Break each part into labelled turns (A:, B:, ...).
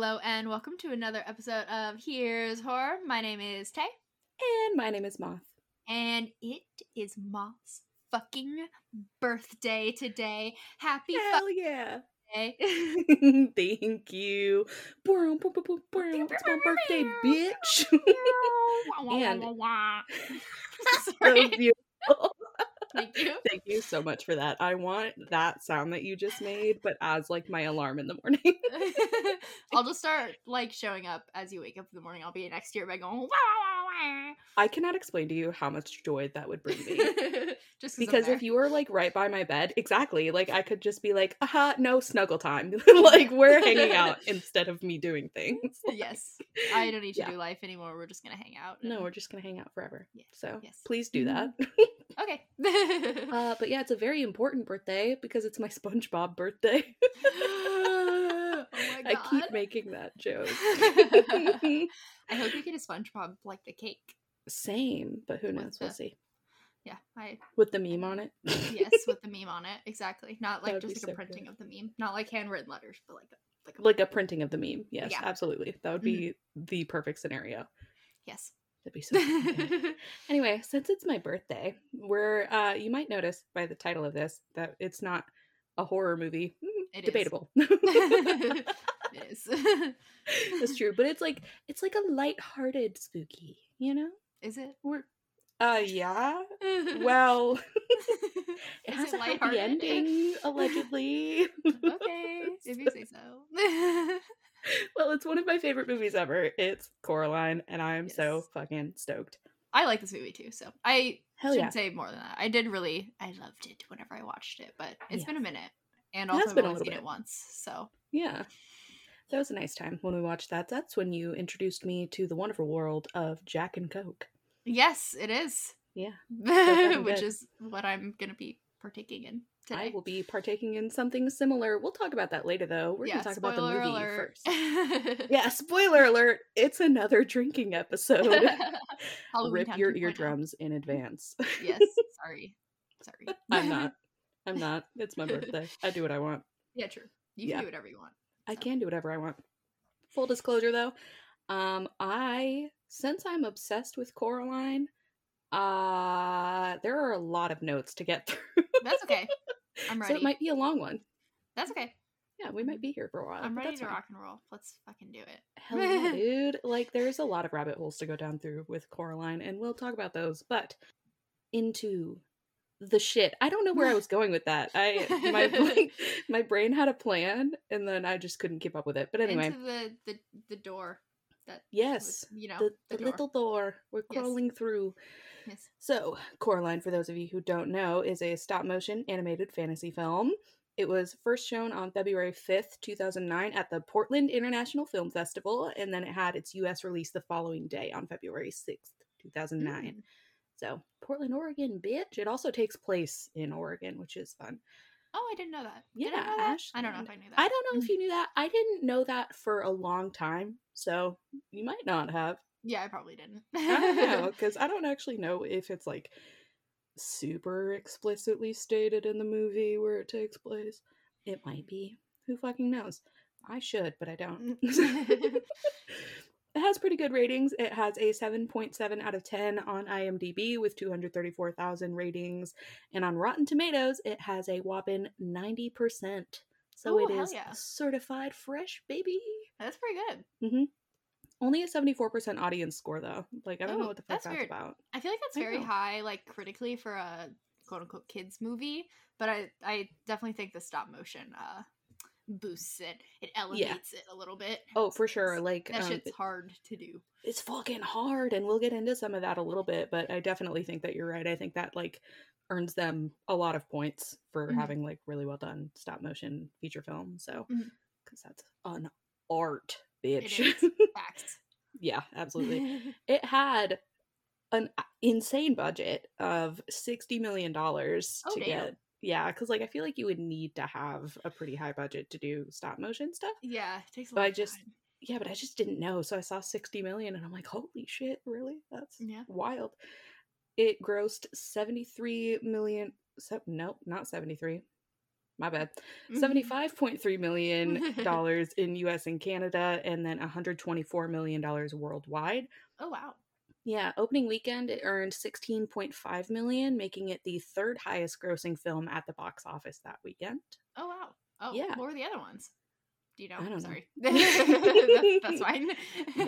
A: Hello and welcome to another episode of Here's Horror. My name is Tay,
B: And my name is Moth.
A: and it is Moth's fucking birthday today. Happy
B: Hell yeah.
A: birthday!
B: Thank you. It's my birthday, bitch. And- so beautiful.
A: Thank you.
B: Thank you so much for that. I want that sound that you just made, but as like my alarm in the morning.
A: I'll just start like showing up as you wake up in the morning. I'll be next to your bed going wah, wah,
B: I cannot explain to you how much joy that would bring me.
A: just
B: Because if you were like right by my bed, exactly, like I could just be like, aha, no snuggle time. like we're hanging out instead of me doing things.
A: there. yes, I don't need to
B: Yeah.
A: do life anymore. We're just gonna hang out.
B: No, we're just gonna hang out forever.
A: Yeah.
B: So
A: Yes.
B: please do mm-hmm. that.
A: Okay.
B: uh, but yeah, it's a very important birthday because it's my SpongeBob birthday.
A: oh my god!
B: I keep making that joke.
A: I hope you get a SpongeBob like the cake.
B: Same, but who
A: With
B: knows? We'll see.
A: Yeah, I
B: With the meme on it.
A: yes with the meme on it exactly. Not like just like a printing
B: good.
A: of the meme, not like handwritten letters, but like a like a
B: like a printing of the meme. Yes,
A: Yeah.
B: absolutely. That would be the perfect scenario.
A: yes.
B: That'd be so. anyway, since it's my birthday, we're uh, you might notice by the title of this that it's not a horror movie.
A: It is.
B: debatable.
A: it is.
B: That's true, but it's like it's like a light-hearted spooky. You know,
A: Is it?
B: we're uh yeah. Well, it
A: Is
B: has
A: it
B: a happy ending, allegedly.
A: okay, if you say so.
B: well, it's one of my favorite movies ever. It's Coraline, and I'm so fucking stoked.
A: I like this movie too, so I
B: Hell
A: shouldn't
B: yeah.
A: say more than that. I did really, I loved it whenever I watched it, but it's
B: Yeah.
A: been a minute, and also I've only seen
B: bit.
A: it once, so
B: Yeah. That was a nice time when we watched that. That's when you introduced me to the wonderful world of Jack and Coke.
A: yes, it is.
B: Yeah.
A: which is what I'm gonna be partaking in today.
B: I will be partaking in something similar. We'll talk about that later, though. We're
A: yeah,
B: going to talk about the movie
A: alert.
B: first. Yeah, spoiler alert. It's another drinking episode. Rip your eardrums in advance.
A: Yes, sorry, sorry.
B: I'm not. I'm not. It's my birthday. I do what I want.
A: Yeah, true. You
B: Yeah.
A: can do whatever you want.
B: I can do whatever I want. Full disclosure though, um, I since I'm obsessed with Coraline, uh there are a lot of notes to get through.
A: That's okay. I'm
B: so it might be a long one.
A: That's okay.
B: Yeah, we might be here for a while.
A: I'm ready
B: that's
A: to
B: fine.
A: rock and roll. Let's fucking do it.
B: Hell yeah, dude. Like there's a lot of rabbit holes to go down through with Coraline, and we'll talk about those. But into the shit. I don't know where I was going with that. I my like, my brain had a plan, and then I just couldn't keep up with it. But anyway,
A: Into the the the door. That
B: yes,
A: was, you know
B: the,
A: the,
B: the
A: door.
B: little door. We're
A: Yes.
B: crawling through.
A: Yes.
B: So, Coraline, for those of you who don't know, is a stop motion animated fantasy film. It was first shown on February 5th, 2009, at the Portland International Film Festival, and then it had its US release the following day on February 6th, 2009.
A: Mm.
B: So, Portland, Oregon, bitch. It also takes place in Oregon, which is fun.
A: Oh, I didn't know that. Did
B: Yeah,
A: I, know that? I don't know if I knew that.
B: I don't know if you knew that. I didn't know that for a long time, so you might not have.
A: Yeah, I probably didn't.
B: I don't know because I don't actually know if it's like super explicitly stated in the movie where it takes place. It might be. Who fucking knows? I should, but I don't. Mm. it has pretty good ratings. It has a 7.7 out of 10 on IMDb with 234,000 ratings. And on Rotten Tomatoes, it has a whopping 90%. So
A: Ooh,
B: it is
A: yeah.
B: certified fresh, baby.
A: That's pretty good. Mm-hmm.
B: Only a 74% audience score, though. Like, I don't know what the fuck
A: that's
B: that's, about.
A: I feel like that's
B: I
A: very
B: know.
A: high, like critically for a quote unquote kids movie. But I I definitely think the stop motion uh boosts it. It elevates it a little bit.
B: Oh, for sure. Like,
A: That
B: um,
A: shit's hard to do.
B: it's fucking hard and we'll get into some of that a little bit but i definitely think that you're right i think that like earns them a lot of points for
A: Mhm.
B: having like really well done stop motion feature film so because that's an art bitch yeah absolutely it had an uh, insane budget of 60 million dollars
A: Oh,
B: to
A: damn.
B: get yeah because like i feel like you would need to have a pretty high budget to do stop motion stuff
A: yeah, it takes a
B: But I just-
A: time.
B: yeah, but I just didn't know. So I saw 60 million and I'm like, holy shit, really? That's
A: Yeah.
B: wild. It grossed 73 million. Se- nope, not 73. My bad.
A: Mhm.
B: $75.3 million dollars in US and Canada, and then $124 million worldwide.
A: Oh wow.
B: Yeah, opening weekend it earned 16.5 million, making it the third highest grossing film at the box office that weekend.
A: Oh wow. Oh
B: Yeah.
A: What were the other ones? Do you know?
B: I don't know.
A: Sorry. that's, that's fine.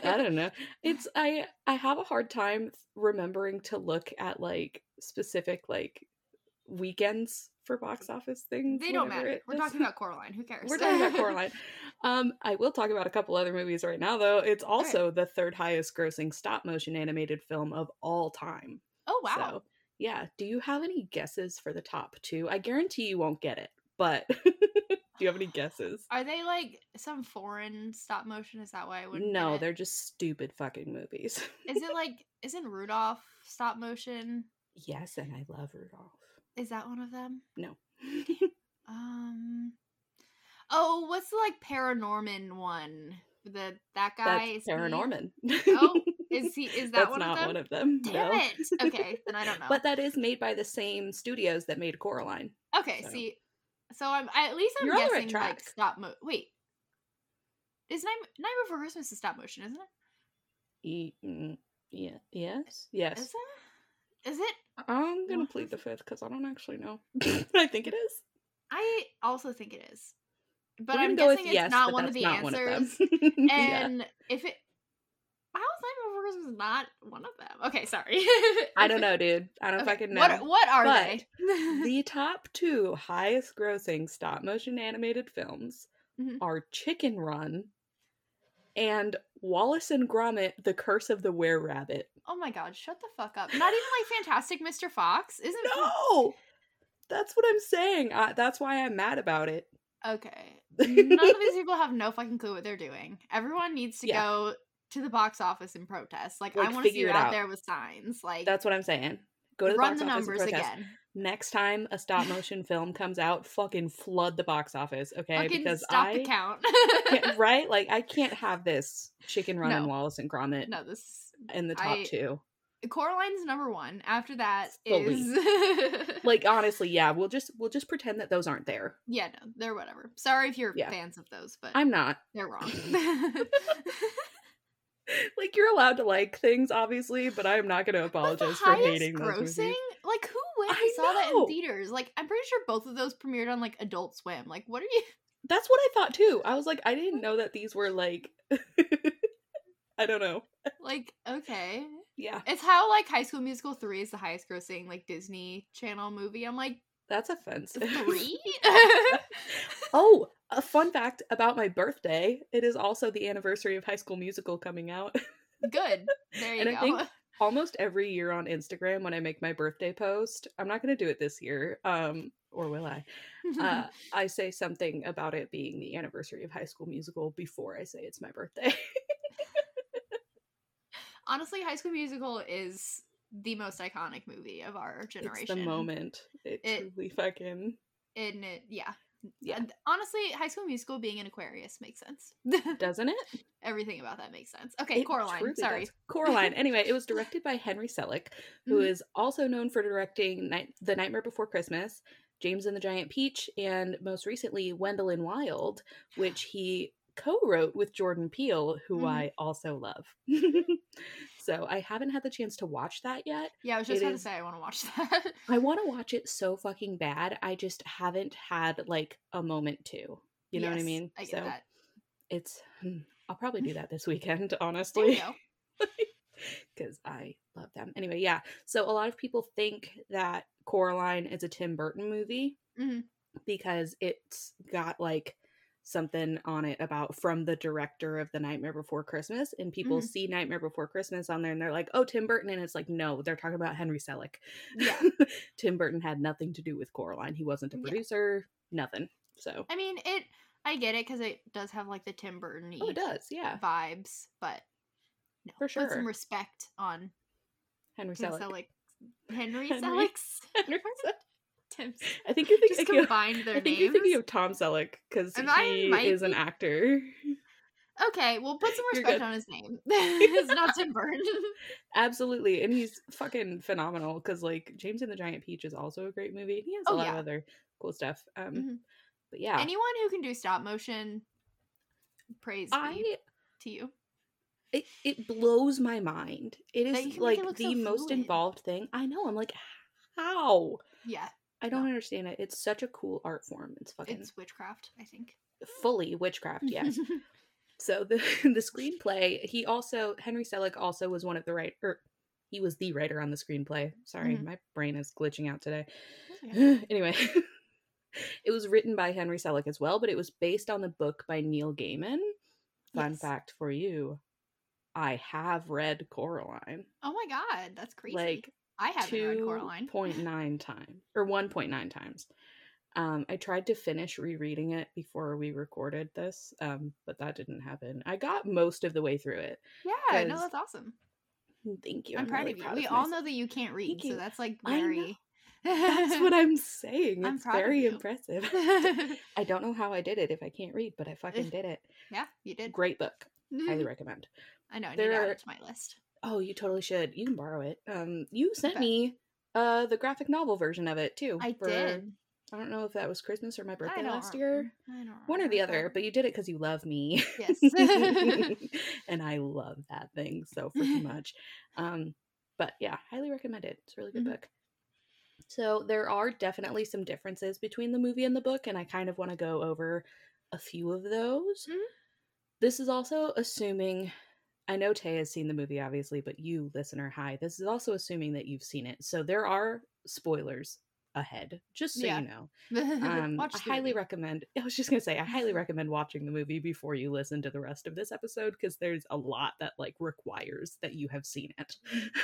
B: I don't know. It's I I have a hard time remembering to look at like specific like weekends for box office things.
A: They don't matter. We're talking about Coraline. Who cares?
B: We're talking about Coraline. Um, I will talk about a couple other movies right now, though. It's also the third highest grossing stop motion animated film of all time.
A: oh wow.
B: So, yeah. Do you have any guesses for the top two? I guarantee you won't get it, but do you have any guesses?
A: Are they like some foreign stop motion? Is that why I wouldn't?
B: No, they're just stupid fucking movies.
A: Is it like isn't Rudolph stop motion?
B: yes, and I love Rudolph.
A: Is that one of them?
B: No.
A: Um. Oh, what's the like Paranorman one? The that guy
B: That's
A: is he-
B: Paranorman.
A: Oh, Is he? Is that
B: That's
A: one
B: not
A: of them?
B: one of them.
A: Damn
B: no.
A: it. Okay, then I don't know.
B: But that is made by the same studios that made Coraline.
A: okay,
B: so-
A: see, so I'm I, at least I'm
B: You're
A: guessing
B: right
A: like stop mo. Wait, is Night Night Before Christmas is stop motion, isn't it?
B: E- mm, yeah. Yes. Yes.
A: Is it? Is it?
B: I'm gonna
A: What?
B: plead the fifth because I don't actually know. I think it is.
A: I also think it is, but I'm guessing it's
B: yes,
A: not one of the
B: not one of
A: answers.
B: them. yeah.
A: and if it, is Night Before Christmas not one of them? Okay, sorry.
B: I don't know, dude. I don't
A: Okay,
B: fucking know.
A: What what are
B: But
A: they?
B: the top two highest grossing stop motion animated films
A: Mhm.
B: are Chicken Run and Wallace and Gromit: The Curse of the Were Rabbit.
A: oh my god, shut the fuck up! Not even like Fantastic Mr. Fox, isn't? It?
B: No, that's what I'm saying. I, that's why I'm mad about it.
A: Okay. None of these people have no fucking clue what they're doing. Everyone needs to
B: Yeah.
A: go to the box office and protest. Like, I want to see you out,
B: out.
A: there with signs. Like
B: That's what I'm saying. Go to the
A: run
B: box
A: the
B: office and
A: numbers
B: protest.
A: again.
B: Next time a stop motion film comes out, fucking flood the box office, okay?
A: Fucking
B: because
A: stop
B: I
A: the count.
B: can't- right, like I can't have this Chicken Run and
A: No.
B: Wallace and Gromit
A: no, this
B: in the top
A: I-
B: two.
A: Coraline's number one. After that
B: Fully.
A: is
B: Like honestly, yeah, we'll just we'll just pretend that those aren't there.
A: yeah, no, they're whatever. Sorry if you're
B: Yeah.
A: fans of those, but
B: I'm not.
A: they're wrong.
B: Like you're allowed to like things, obviously, but I'm not going to apologize for hating
A: grossing, like who went and
B: I
A: saw that in theaters? Like I'm pretty sure both of those premiered on like Adult Swim. Like what are you?
B: That's what I thought too. I was like, I didn't know that these were like. I don't know.
A: Like okay,
B: Yeah,
A: it's how like High School Musical three is the highest grossing like Disney Channel movie. I'm like
B: that's offensive.
A: three.
B: oh, a fun fact about my birthday: it is also the anniversary of High School Musical coming out.
A: Good. There you
B: And I think- Almost every year on Instagram, when I make my birthday post, I'm not going to do it this year, um, or will I? Uh, I say something about it being the anniversary of High School Musical before I say it's my birthday.
A: Honestly, High School Musical is the most iconic movie of our generation.
B: it's the moment. It,
A: It-
B: truly fucking
A: And it, yeah.
B: Yeah.
A: And honestly, High School Musical being an Aquarius makes sense.
B: doesn't it?
A: Everything about that makes sense. Okay,
B: It
A: Coraline. Sorry.
B: does. Coraline. Anyway, it was directed by Henry Selick, who is
A: Mhm.
B: also known for directing Night- The Nightmare Before Christmas, James and the Giant Peach, and most recently Wendell and Wild, which he co-wrote with Jordan Peele, who
A: Mhm.
B: I also love. so I haven't had the chance to watch that yet.
A: Yeah, I was just
B: going
A: to say I want to watch that.
B: I want to watch it so fucking bad. I just haven't had like a moment to. You know what I mean?
A: I get
B: so
A: that.
B: it's hmm, I'll probably do that this weekend, honestly. because I love them. Anyway, yeah. So a lot of people think that Coraline is a Tim Burton movie
A: Mhm.
B: because it's got like something on it about from the director of The Nightmare Before Christmas, and people
A: Mhm.
B: see Nightmare Before Christmas on there and they're like, "Oh, Tim Burton," and it's like, no, they're talking about Henry Selick.
A: Yeah.
B: Tim Burton had nothing to do with Coraline. He wasn't a
A: Yeah.
B: producer. Nothing. So
A: I mean, it. I get it because it does have like the Tim Burton
B: oh, it does. Yeah,
A: vibes, but no,
B: For
A: Put some respect on
B: Henry Selick.
A: Selick. Henry
B: Henry.
A: Selick's.
B: Henry Selick.
A: Tim.
B: I think you're
A: Just
B: thinking of
A: their
B: I think
A: names.
B: you're thinking of Tom Selleck because
A: I-
B: he is an actor.
A: Okay, well, put some respect on his name. it's not Tim Burton.
B: Absolutely, and he's fucking phenomenal. Because like James and the Giant Peach is also a great movie. He has a
A: Oh,
B: lot
A: yeah.
B: of other cool stuff. Um,
A: Mhm.
B: but yeah,
A: Anyone who can do stop motion, praise
B: I
A: be to you.
B: it, it blows my mind. It is
A: can make it
B: like the
A: so
B: most
A: fluid.
B: involved thing. I know. I'm like, how?
A: Yeah,
B: I don't understand it. It's such a cool art form. It's fucking
A: it's witchcraft. I think.
B: fully witchcraft. Yes. so the the screenplay. He also Henry Selick also was one of the right or he was the writer on the screenplay. Sorry,
A: Mhm.
B: my brain is glitching out today.
A: Okay.
B: anyway, it was written by Henry Selick as well, but it was based on the book by Neil Gaiman. Fun
A: Yes.
B: fact for you. I have read Coraline.
A: Oh my god, that's crazy.
B: Like
A: I haven't read Coraline.
B: 2.9 times or 1.9 times. Um, I tried to finish rereading it before we recorded this, um, but that didn't happen. I got most of the way through it.
A: Yeah, no,
B: 'cause
A: that's awesome.
B: Thank you.
A: I'm, proud
B: really
A: of you. we all
B: myself.
A: know that you can't read,
B: Thank
A: so that's like very.
B: That's what I'm saying.
A: I'm
B: It's very impressive. I don't know how I did it if I can't read, but I fucking did it.
A: yeah, you did.
B: Great book. Highly recommend.
A: I know. I need
B: There
A: to add it to my list.
B: Oh, you totally should. You can borrow it. Um, you sent
A: Bet.
B: me uh the graphic novel version of it too.
A: I
B: for-
A: did.
B: I don't know if that was Christmas or my birthday last year.
A: I don't
B: One or the other, but you did it because you love me.
A: Yes.
B: and I love that thing so freaking much. Um, but yeah, highly recommend it. It's a really good
A: Mhm.
B: book. So there are definitely some differences between the movie and the book, and I kind of want to go over a few of those.
A: Mhm.
B: This is also assuming I know Tay has seen the movie, obviously, but you, listener, hi. This is also assuming that you've seen it. So there are spoilers ahead, just so
A: Yeah.
B: you know. Um, I highly
A: movie.
B: recommend. I was just gonna say, I highly recommend watching the movie before you listen to the rest of this episode because there's a lot that like requires that you have seen it.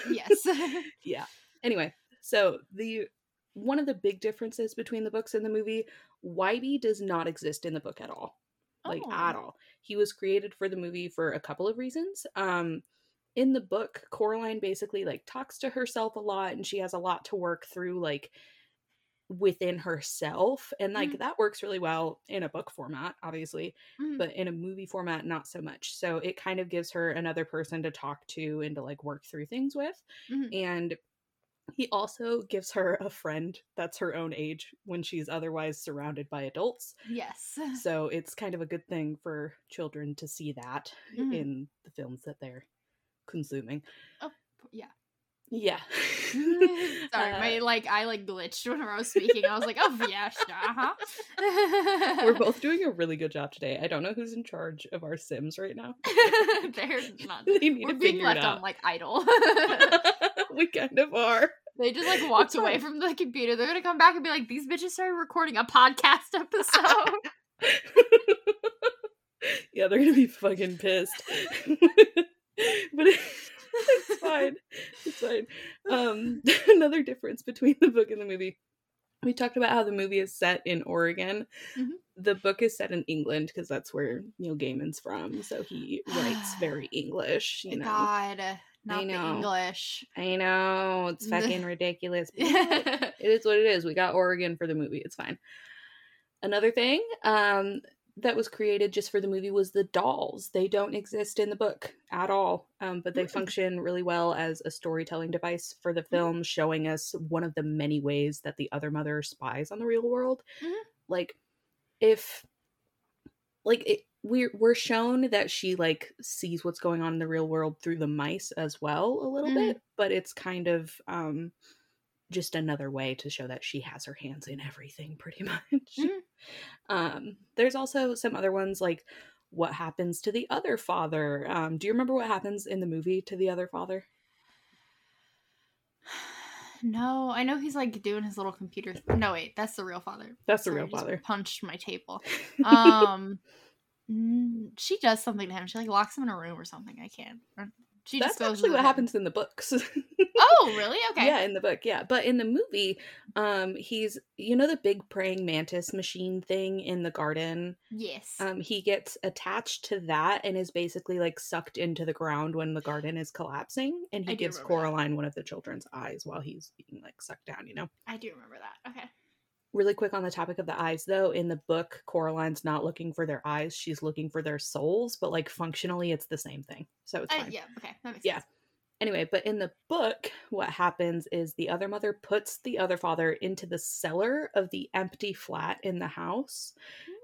A: yes.
B: yeah. Anyway, so the one of the big differences between the books and the movie, Wybie does not exist in the book at all, like
A: Oh.
B: at all. He was created for the movie for a couple of reasons. Um, in the book, Coraline basically like talks to herself a lot, and she has a lot to work through, like within herself and like
A: Mhm.
B: that works really well in a book format obviously
A: Mhm.
B: but in a movie format not so much so it kind of gives her another person to talk to and to like work through things with
A: Mhm.
B: and he also gives her a friend that's her own age when she's otherwise surrounded by adults
A: yes.
B: so it's kind of a good thing for children to see that
A: Mhm.
B: in the films that they're consuming Oh,
A: Yeah.
B: yeah
A: Sorry,
B: Uh,
A: my like I like glitched whenever I was speaking. I was like, oh yeah, sure, uh-huh.
B: we're both doing a really good job today. I don't know who's in charge of our Sims right now.
A: They're not.
B: they need
A: We're
B: to
A: being left
B: out.
A: on like idle.
B: we kind of are.
A: they just like walked
B: It's
A: away from the computer. They're gonna come back and be like, these bitches started recording a podcast episode.
B: yeah, they're gonna be fucking pissed. but it- it's fine. It's fine. Um, another difference between the book and the movie. We talked about how the movie is set in Oregon.
A: Mhm.
B: The book is set in England because that's where Neil Gaiman's from. So he writes very English. You know,
A: God, not the
B: know.
A: English.
B: I know it's fucking ridiculous. but you know what?
A: yeah.
B: it is what it is. We got Oregon for the movie. It's fine. Another thing um, that was created just for the movie was the dolls. They don't exist in the book at all, um, but they
A: Mm.
B: function really well as a storytelling device for the film, showing us one of the many ways that the other mother spies on the real world.
A: Mhm.
B: Like, if like it, we're we're shown that she like sees what's going on in the real world through the mice as well a little
A: Mhm.
B: bit but it's kind of um just another way to show that she has her hands in everything pretty much
A: Mhm.
B: um there's also some other ones like what happens to the other father um do you remember what happens in the movie to the other father
A: No, I know he's like doing his little computer. No, wait, that's the real father.
B: that's the
A: Sorry,
B: real father
A: Punched my table. Um, she does something to him. She like locks him in a room or something. I can't. She
B: that's actually what happens in the books
A: Oh, really? Okay.
B: Yeah, in the book, yeah. But in the movie, um, he's you know the big praying mantis machine thing in the garden.
A: Yes.
B: Um, he gets attached to that and is basically like sucked into the ground when the garden is collapsing, and he gives
A: remember that.
B: Coraline one of the children's eyes while he's being like sucked down. You know.
A: I do remember that. Okay.
B: Really quick on the topic of the eyes, though, in the book, Coraline's not looking for their eyes; she's looking for their souls. But like functionally, it's the same thing, so it's
A: I,
B: fine.
A: yeah. Okay. That makes
B: Yeah.
A: sense.
B: Anyway, but in the book, what happens is the other mother puts the other father into the cellar of the empty flat in the house.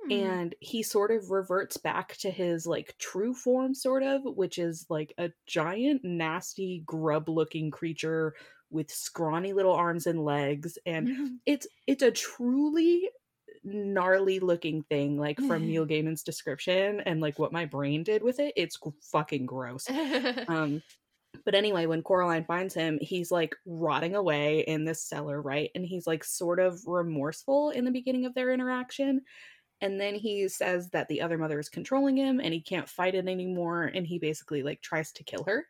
A: Hmm.
B: And he sort of reverts back to his like true form, sort of, which is like a giant, nasty, grub looking creature with scrawny little arms and legs. And it's it's a truly gnarly looking thing like from Neil Gaiman's description and like what my brain did with it it's fucking gross um but anyway when Coraline finds him he's like rotting away in this cellar right and he's like sort of remorseful in the beginning of their interaction and then he says that the other mother is controlling him and he can't fight it anymore and he basically like tries to kill her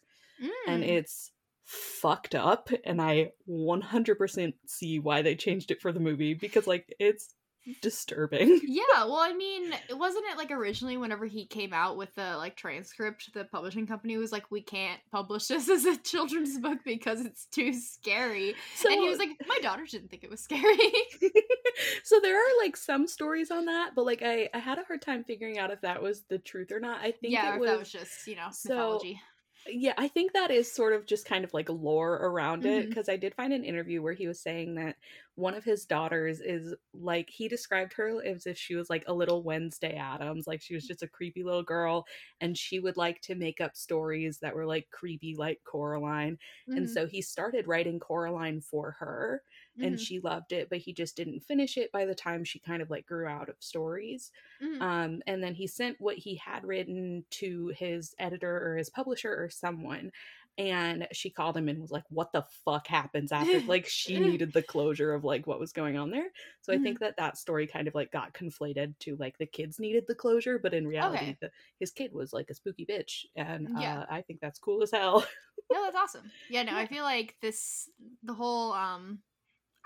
B: and
A: Mm.
B: it's fucked up and i 100% see why they changed it for the movie because like it's disturbing
A: Yeah, well, I mean, it wasn't it like originally whenever he came out with the like transcript, the publishing company was like, "We can't publish this as a children's book because it's too scary,"
B: so
A: and he was like, "My daughter didn't think it was scary."
B: so there are like some stories on that but like i i had a hard time figuring out if that was the truth or not i think
A: yeah,
B: it
A: or
B: was,
A: if that was just you know
B: so-
A: mythology.
B: Yeah i think that is sort of just kind of like lore around it
A: Mhm.
B: because i did find an interview where he was saying that one of his daughters is like he described her as if she was like a little wednesday addams like she was just a creepy little girl and she would like to make up stories that were like creepy like coraline and
A: Mhm,
B: so he started writing coraline for her and
A: mhm,
B: she loved it but he just didn't finish it by the time she kind of like grew out of stories
A: mhm.
B: um, and then he sent what he had written to his editor or his publisher or someone and she called him and was like what the fuck happens after like she needed the closure of like what was going on there so i think that that story kind of like got conflated to like the kids needed the closure but in reality
A: Okay.
B: the, his kid was like a spooky bitch and
A: Yeah.
B: uh, i think that's cool as hell
A: no, that's awesome. Yeah, no, I feel like this the whole um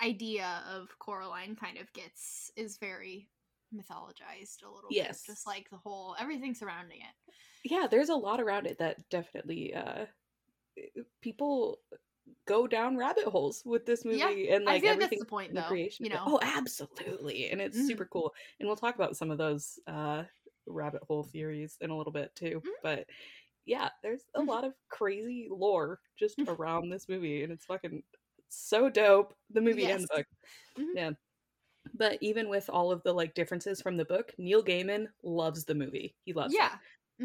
A: idea of Coraline kind of gets is very mythologized a little
B: Yes.
A: bit, just like the whole everything surrounding it.
B: yeah there's a lot around it that definitely uh people go down rabbit holes with this movie
A: Yeah,
B: and like
A: I feel like that's
B: everything
A: the point,
B: in the
A: though.
B: creation
A: You know,
B: oh absolutely and it's
A: Mhm.
B: super cool and we'll talk about some of those uh rabbit hole theories in a little bit too
A: Mhm.
B: but yeah there's a
A: Mhm.
B: lot of crazy lore just
A: Mhm.
B: around this movie and it's fucking so dope the movie and the
A: Yes.
B: book
A: Mhm.
B: yeah but even with all of the like differences from the book neil gaiman loves the movie he loves it
A: yeah,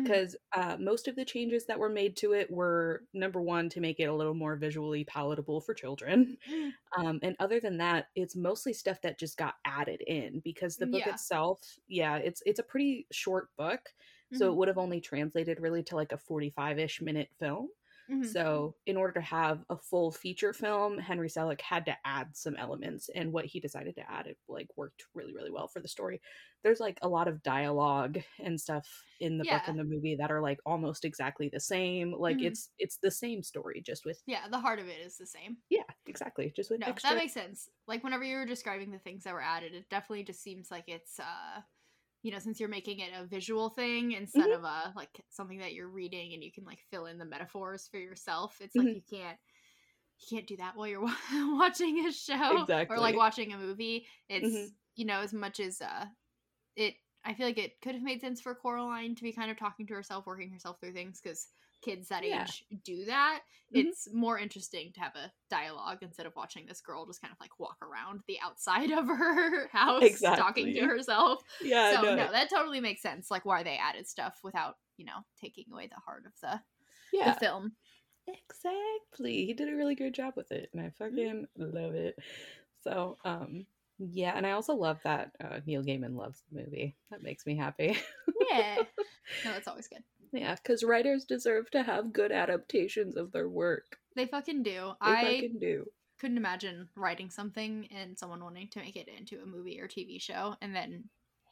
B: because uh, most of the changes that were made to it were number one to make it a little more visually palatable for children
A: Mhm.
B: um, and other than that it's mostly stuff that just got added in because the book
A: Yeah.
B: itself yeah it's it's a pretty short book so
A: Mhm.
B: it would have only translated really to like a 45ish minute film
A: Mhm.
B: so in order to have a full feature film henry selick had to add some elements and what he decided to add it like worked really really well for the story there's like a lot of dialogue and stuff in the book and the movie that are like almost exactly the same like
A: Mhm.
B: it's it's the same story just with
A: yeah, the heart of it is the same.
B: yeah exactly just with
A: No,
B: extra
A: that makes sense. Like whenever you were describing the things that were added, it definitely just seems like it's uh you know, since you're making it a visual thing instead
B: Mhm.
A: of a like something that you're reading and you can like fill in the metaphors for yourself. It's like
B: Mhm.
A: you can't you can't do that while you're watching a show or like watching a movie. It's
B: Mhm.
A: you know, as much as uh it I feel like it could have made sense for Coraline to be kind of talking to herself, working herself through things because kids that
B: Yeah.
A: age do that.
B: Mhm.
A: It's more interesting to have a dialogue instead of watching this girl just kind of like walk around the outside of her house talking to herself.
B: yeah
A: so
B: no,
A: no, that totally makes sense. Like why they added stuff without, you know, taking away the heart of the,
B: yeah
A: the film.
B: Exactly. He did a really good job with it, and I fucking love it. So, um, yeah, and I also love that uh, Neil Gaiman loves the movie. That makes me happy.
A: Yeah. No, that's always good.
B: Yeah, because writers deserve to have good adaptations of their work.
A: They fucking do.
B: They
A: I
B: fucking do.
A: couldn't imagine writing something and someone wanting to make it into a movie or TV show and then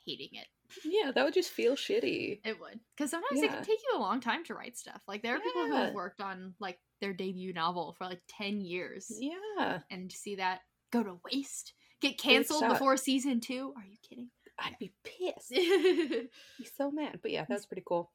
A: hating it.
B: Yeah, that would just feel shitty.
A: It would. Because sometimes it can take you a long time to write stuff. Like, there are people who have worked on, like, their debut novel for, like, 10 years.
B: Yeah,
A: And to see that go to waste, get canceled before season two. Are you kidding?
B: I'd be pissed.
A: yeah.
B: be so mad. But yeah, that's pretty cool.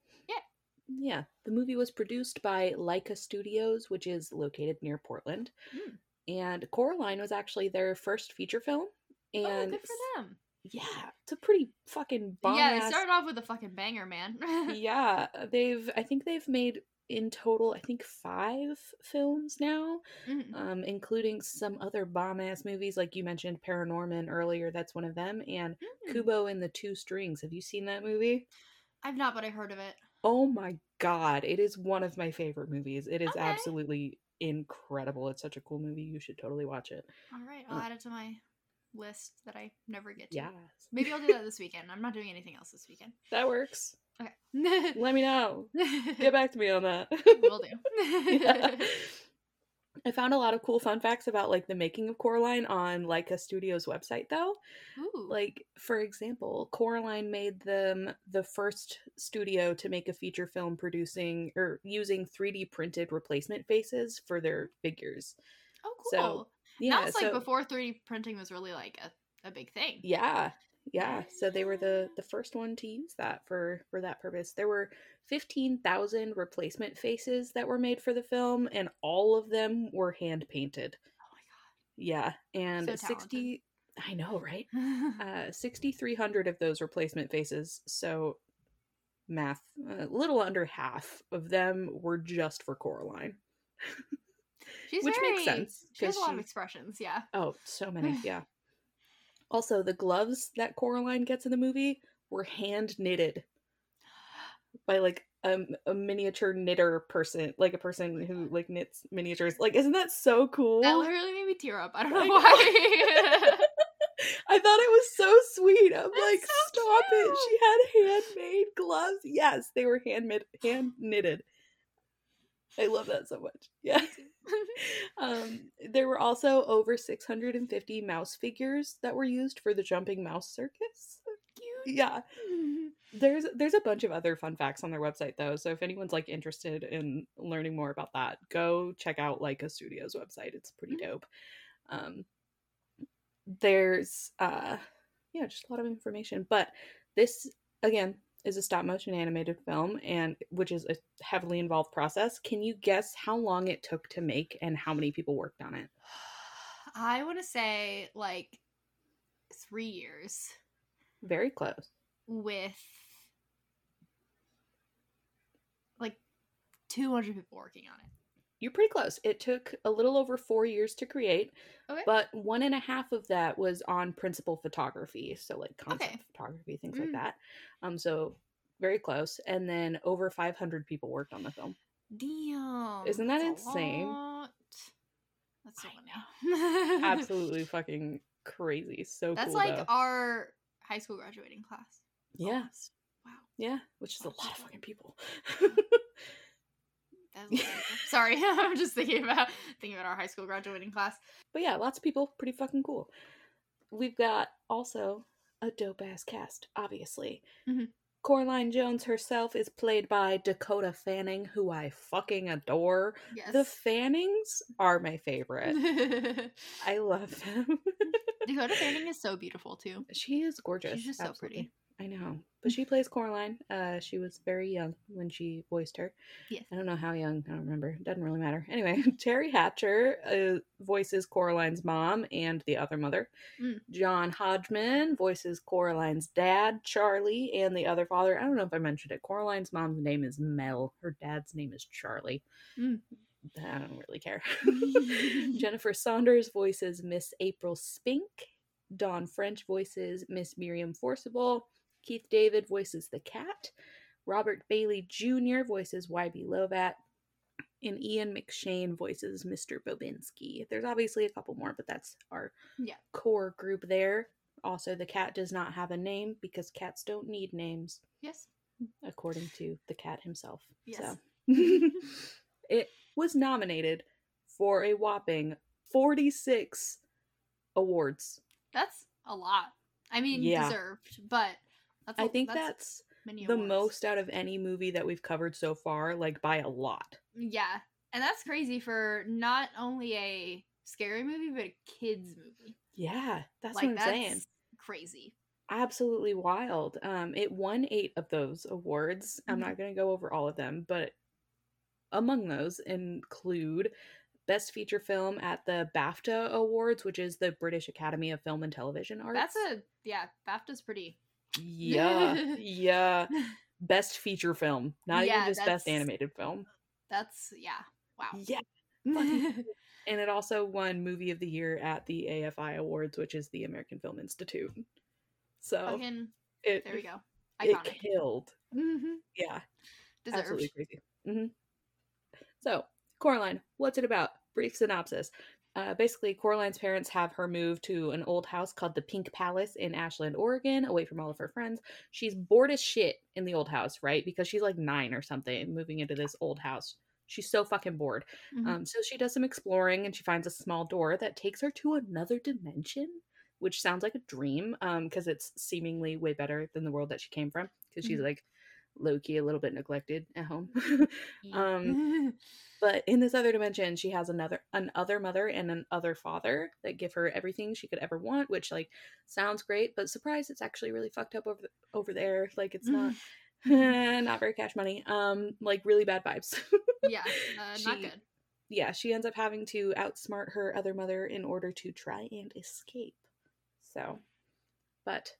A: Yeah.
B: The movie was produced by Laika Studios, which is located near Portland.
A: Mm.
B: And Coraline was actually their first feature film. And
A: Oh, good for them.
B: yeah, it's a pretty fucking bomb.
A: yeah, they started off with a fucking banger, man.
B: yeah, they've I think they've made in total, I think five films now,
A: Mhm.
B: um, including some other bomb ass movies, like you mentioned, Paranorman earlier. That's one of them, and
A: Mm.
B: Kubo and the Two Strings. Have you seen that movie?
A: I've not, but I heard of it.
B: Oh my god, it is one of my favorite movies. It is
A: Okay.
B: absolutely incredible. It's such a cool movie. You should totally watch it.
A: All right, I'll
B: Uh,
A: add it to my list that I never get to.
B: Yes.
A: Maybe I'll do that this weekend. I'm not doing anything else this weekend.
B: That works.
A: Okay.
B: Let me know. Get back to me on that.
A: Will do.
B: Yeah. I found a lot of cool fun facts about like the making of Coraline on Laika Studios website though.
A: Ooh.
B: Like for example, Coraline made them the first studio to make a feature film producing or using 3D printed replacement faces for their figures.
A: oh, cool.
B: so,
A: Yeah,
B: Yeah,
A: it's like
B: so
A: before 3D printing was really like a, a big thing.
B: yeah, yeah. So they were the the first one to use that for for that purpose. There were 15,000 replacement faces that were made for the film and all of them were hand painted.
A: Oh my god
B: Yeah, and
A: So
B: 60 I know, right? Uh 6300 of those replacement faces, so math, a little under half of them were just for Coraline.
A: She's
B: which
A: very,
B: makes sense,
A: She has a lot of expressions, yeah.
B: Oh, so many, yeah. Also, the gloves that Coraline gets in the movie were hand knitted by like a, a miniature knitter person, like a person who like knits miniatures. Like, isn't that so cool?
A: That literally made me tear up. I don't know
B: I know.
A: why.
B: I thought it was so sweet. I'm
A: That's
B: like,
A: so
B: stop it. She had handmade gloves. Yes, they were handmade, hand knitted. I love that so much. Yeah. Um, there were also over 650 mouse figures that were used for the jumping mouse circus.
A: Cute.
B: Yeah. There's there's a bunch of other fun facts on their website though. So if anyone's like interested in learning more about that, go check out Laika Studios website. It's pretty
A: Mhm.
B: dope. Um there's uh yeah, just a lot of information. But this again is a stop motion animated film and which is a heavily involved process. Can you guess how long it took to make and how many people worked on it?
A: I want to say like three years
B: Very close.
A: with like 200 people working on it.
B: You're pretty close. It took a little over four years to create,
A: Okay.
B: but one and a half of that was on principal photography, so like concept
A: Okay.
B: photography, things
A: Mm.
B: like that. Um, so very close. And then over 500 people worked on the film.
A: Damn.
B: Isn't that insane?
A: lot. That's so
B: I. Absolutely fucking crazy. So
A: That's
B: cool.
A: like
B: though.
A: our high school graduating class.
B: yeah,
A: almost. Wow.
B: yeah, which is a lot of
A: people.
B: fucking people.
A: That's a lot of people. Sorry, I'm just thinking about thinking about our high school graduating class.
B: But yeah, lots of people, pretty fucking cool. We've got also a dope ass cast, obviously.
A: Mhm.
B: Coraline Jones herself is played by Dakota Fanning, who I fucking adore.
A: Yes.
B: The Fannings are my favorite. I love them.
A: Dakota Fanning is so beautiful too.
B: she is gorgeous.
A: She's just so
B: absolutely.
A: pretty.
B: I know. But she plays Coraline. Uh, she was very young when she voiced her.
A: Yes.
B: I don't know how young. I don't remember. Doesn't really matter. Anyway, Teri Hatcher uh, voices Coraline's mom and the other mother.
A: Mm.
B: John Hodgman voices Coraline's dad, Charlie, and the other father. I don't know if I mentioned it. Coraline's mom's name is Mel. Her dad's name is Charlie.
A: Mm.
B: I don't really care. Jennifer Saunders voices Miss April Spink. Dawn French voices Miss Miriam Forcible. Keith David voices the cat. Robert Bailey Jr. voices Wybie Lovat. And Ian McShane voices Mr. Bobinski. There's obviously a couple more, but that's our
A: Yeah.
B: core group there. Also, the cat does not have a name because cats don't need names,
A: yes.
B: according to the cat himself.
A: Yes.
B: So it was nominated for a whopping 46 awards.
A: That's a lot. I mean,
B: Yeah.
A: deserved, but that's
B: I think that's,
A: many
B: the
A: awards.
B: most out of any movie that we've covered so far, like by a lot.
A: Yeah, and that's crazy for not only a scary movie but a kids movie.
B: Yeah, that's
A: like
B: what I'm
A: that's
B: saying.
A: crazy.
B: Absolutely wild. Um, it won eight of those awards. I'm
A: Mhm.
B: not going to go over all of them, but among those include Best Feature Film at the BAFTA Awards, which is the British Academy of Film and Television Arts.
A: That's a yeah. BAFTA's pretty.
B: Yeah, yeah. Best feature film, not
A: Yeah,
B: even just best animated film.
A: That's yeah. Wow.
B: Yeah. And it also won Movie of the Year at the AFI Awards, which is the American Film Institute. So
A: Fucking
B: it
A: there we go.
B: it
A: Iconic.
B: killed.
A: Mhm.
B: Yeah,
A: Deserved.
B: absolutely crazy. hmm So Coraline, what's it about? Brief synopsis. Uh, basically, Coraline's parents have her move to an old house called the Pink Palace in Ashland, Oregon, away from all of her friends. She's bored as shit in the old house, right? Because she's like nine or something, moving into this old house. She's so fucking bored.
A: Mhm.
B: Um, so she does some exploring and she finds a small door that takes her to another dimension, which sounds like a dream because it's seemingly way better than the world that she came from because she's
A: Mhm.
B: like low key, a little bit neglected at home. Um, but in this other dimension, she has another an other mother and an other father that give her everything she could ever want, which like sounds great, but surprise, it's actually really fucked up over the, over there. Like it's not not very cash money. Um, like really bad vibes.
A: yeah. Uh, not good.
B: yeah, she ends up having to outsmart her other mother in order to try and escape. So, but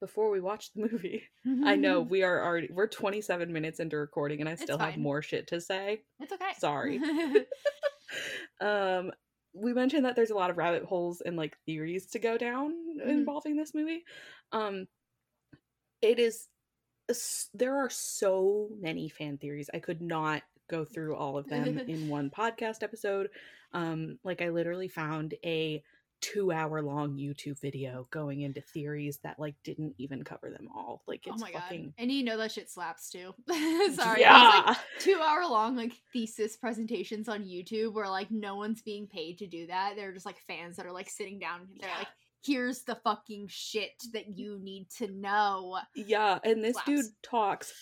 B: before we watch the movie, I know we are already we're 27 minutes into recording and I still have more shit to say.
A: It's okay.
B: Sorry. Um we mentioned that there's a lot of rabbit holes and like theories to go down
A: Mhm.
B: involving this movie. Um it is there are so many fan theories. I could not go through all of them in one podcast episode. Um like I literally found a 2 hour long YouTube video going into theories that like didn't even cover them all. Like
A: oh
B: it's
A: my
B: fucking
A: god. And you know that shit slaps too. Sorry.
B: Yeah.
A: Like, two hour long like thesis presentations on YouTube where like no one's being paid to do that. They're just like fans that are like sitting down. They're
B: Yeah.
A: like, here's the fucking shit that you need to know.
B: yeah, and this dude talks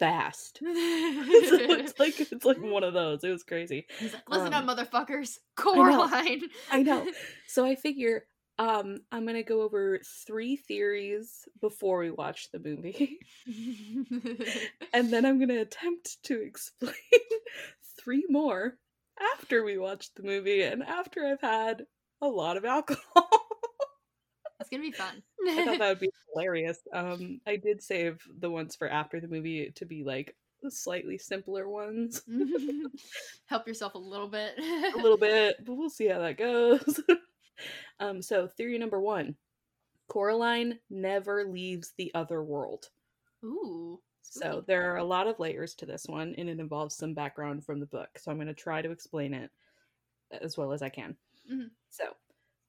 B: fast. it's like it's like one of those. It was crazy.
A: like, listen
B: Um,
A: up, motherfuckers.
B: know.
A: Coraline.
B: I know. So I figure um I'm gonna go over three theories before we watch the movie. and then I'm gonna attempt to explain three more after we watch the movie and after I've had a lot of alcohol.
A: It's gonna be fun.
B: I thought that would be hilarious. Um I did save the ones for after the movie to be like slightly simpler ones.
A: Help yourself a little bit.
B: a little bit, but we'll see how that goes. um, so theory number one: Coraline never leaves the other world.
A: Ooh.
B: So there are a lot of layers to this one, and it involves some background from the book. So I'm going to try to explain it as well as I can.
A: Mhm.
B: So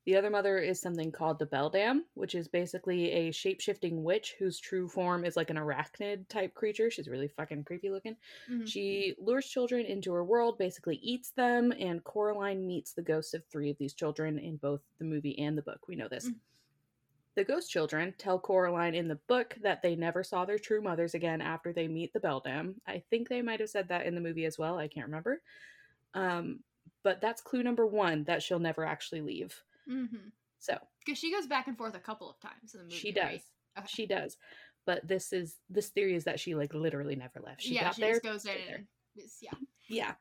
B: the other mother is something called the Beldam, which is basically a shape shifting witch whose true form is like an arachnid type creature. She's really fucking creepy looking.
A: Mhm.
B: She lures children into her world, basically eats them, and Coraline meets the ghosts of three of these children in both the movie and the book. We know this.
A: Mm.
B: The ghost children tell Coraline in the book that they never saw their true mothers again after they meet the Beldam. I think they might have said that in the movie as well. I can't remember. Um, but that's clue number one that she'll never actually leave.
A: Mm-hmm.
B: So
A: Because she goes back and forth a couple of times in the movie.
B: she does.
A: right? Okay.
B: She does. But this is this theory is that she like literally never left. She
A: yeah,
B: got
A: she
B: there.
A: just goes in
B: there.
A: yeah.
B: Yeah.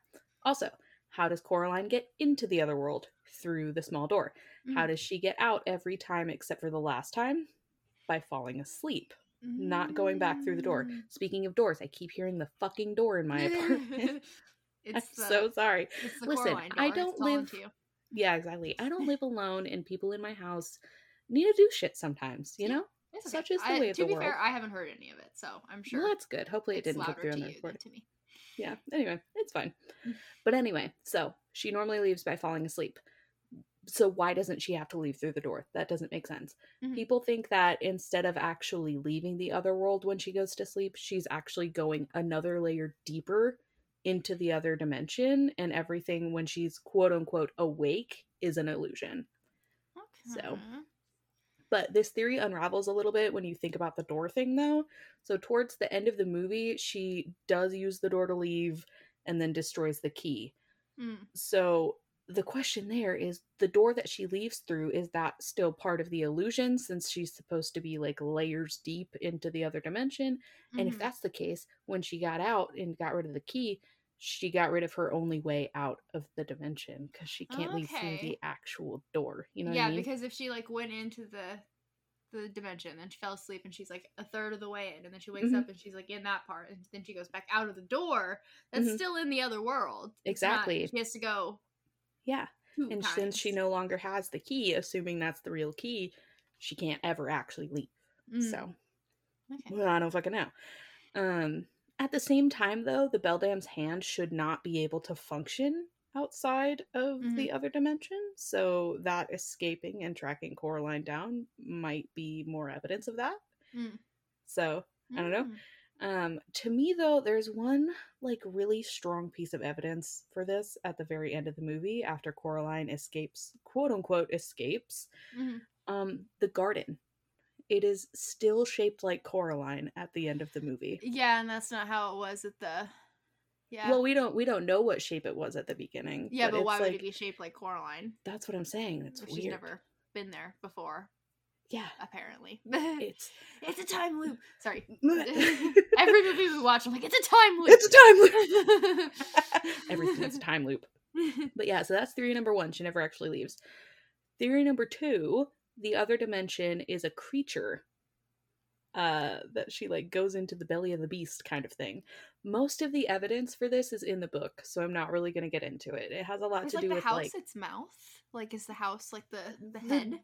B: Also, how does Coraline get into the other world? Through the small door. How
A: Mhm.
B: does she get out every time except for the last time? By falling asleep, not going back through the door.
A: Mm.
B: Speaking of doors, I keep hearing the fucking door in my apartment. I'm
A: it's the,
B: so sorry.
A: it's the
B: Listen, I don't live-. Yeah, exactly. I don't live alone, and people in my house need to do shit sometimes, you
A: Yeah,
B: know?
A: It's
B: such
A: okay.
B: is the
A: I-
B: way of
A: to
B: the
A: be
B: world.
A: fair, I haven't heard any of it, so I'm sure
B: Well, that's good. Hopefully, it didn't come through
A: to
B: on the recording.
A: to me.
B: Yeah, anyway, it's fine.
A: Mm.
B: But anyway, so she normally leaves by falling asleep. So why doesn't she have to leave through the door? That doesn't make sense.
A: Mhm.
B: People think that instead of actually leaving the other world when she goes to sleep, she's actually going another layer deeper into the other dimension, and everything when she's quote unquote awake is an illusion.
A: Okay.
B: So, But this theory unravels a little bit when you think about the door thing, though. So, towards the end of the movie, she does use the door to leave and then destroys the key.
A: Mm.
B: So, the question there is the door that she leaves through, is that still part of the illusion since she's supposed to be like layers deep into the other dimension? And if
A: Mhm.
B: that's the case, when she got out and got rid of the key, she got rid of her only way out of the dimension because she can't leave through the actual door. You know
A: yeah,
B: what I mean?
A: because if she like went into the the dimension. and she fell asleep and she's like a third of the way in, and then she wakes
B: Mhm.
A: up and she's like in that part, and then she goes back out of the door that's
B: Mhm.
A: still in the other world. It's not-
B: Exactly.
A: she has to go.
B: Yeah.
A: Two
B: And
A: times.
B: since she no longer has the key, assuming that's the real key, she can't ever actually leave.
A: Mm,
B: So
A: okay.
B: well, I don't fucking know. Um, at the same time, though, the Beldam's hand should not be able to function outside of
A: Mhm.
B: the other dimension. So that escaping and tracking Coraline down might be more evidence of that.
A: Mm.
B: So I don't know.
A: Mm.
B: Um, to me, though, there's one like really strong piece of evidence for this at the very end of the movie after Coraline escapes, quote unquote, escapes
A: Mhm.
B: um, the garden. It is still shaped like Coraline at the end of the movie.
A: Yeah, and that's not how it was at the. Yeah.
B: Well, we don't we don't know what shape it was at the beginning.
A: yeah, but,
B: it's
A: why would
B: like,
A: it be shaped like Coraline?
B: That's what I'm saying. It's
A: if
B: weird.
A: she's never been there before,
B: Yeah,
A: apparently.
B: it's
A: it's a time loop. Sorry. Every movie we watch, I'm like, it's a time loop.
B: It's a time loop. Everything's a time loop. But yeah, so that's theory number one. She never actually leaves. Theory number two: the other dimension is a creature. Uh, that she like goes into the belly of the beast, kind of thing. Most of the evidence for this is in the book, so I'm not really going to get into it. It has a lot
A: Is
B: to
A: like
B: do
A: the
B: with
A: house
B: like
A: its mouth? Like is the house like the the
B: The-
A: head?
B: it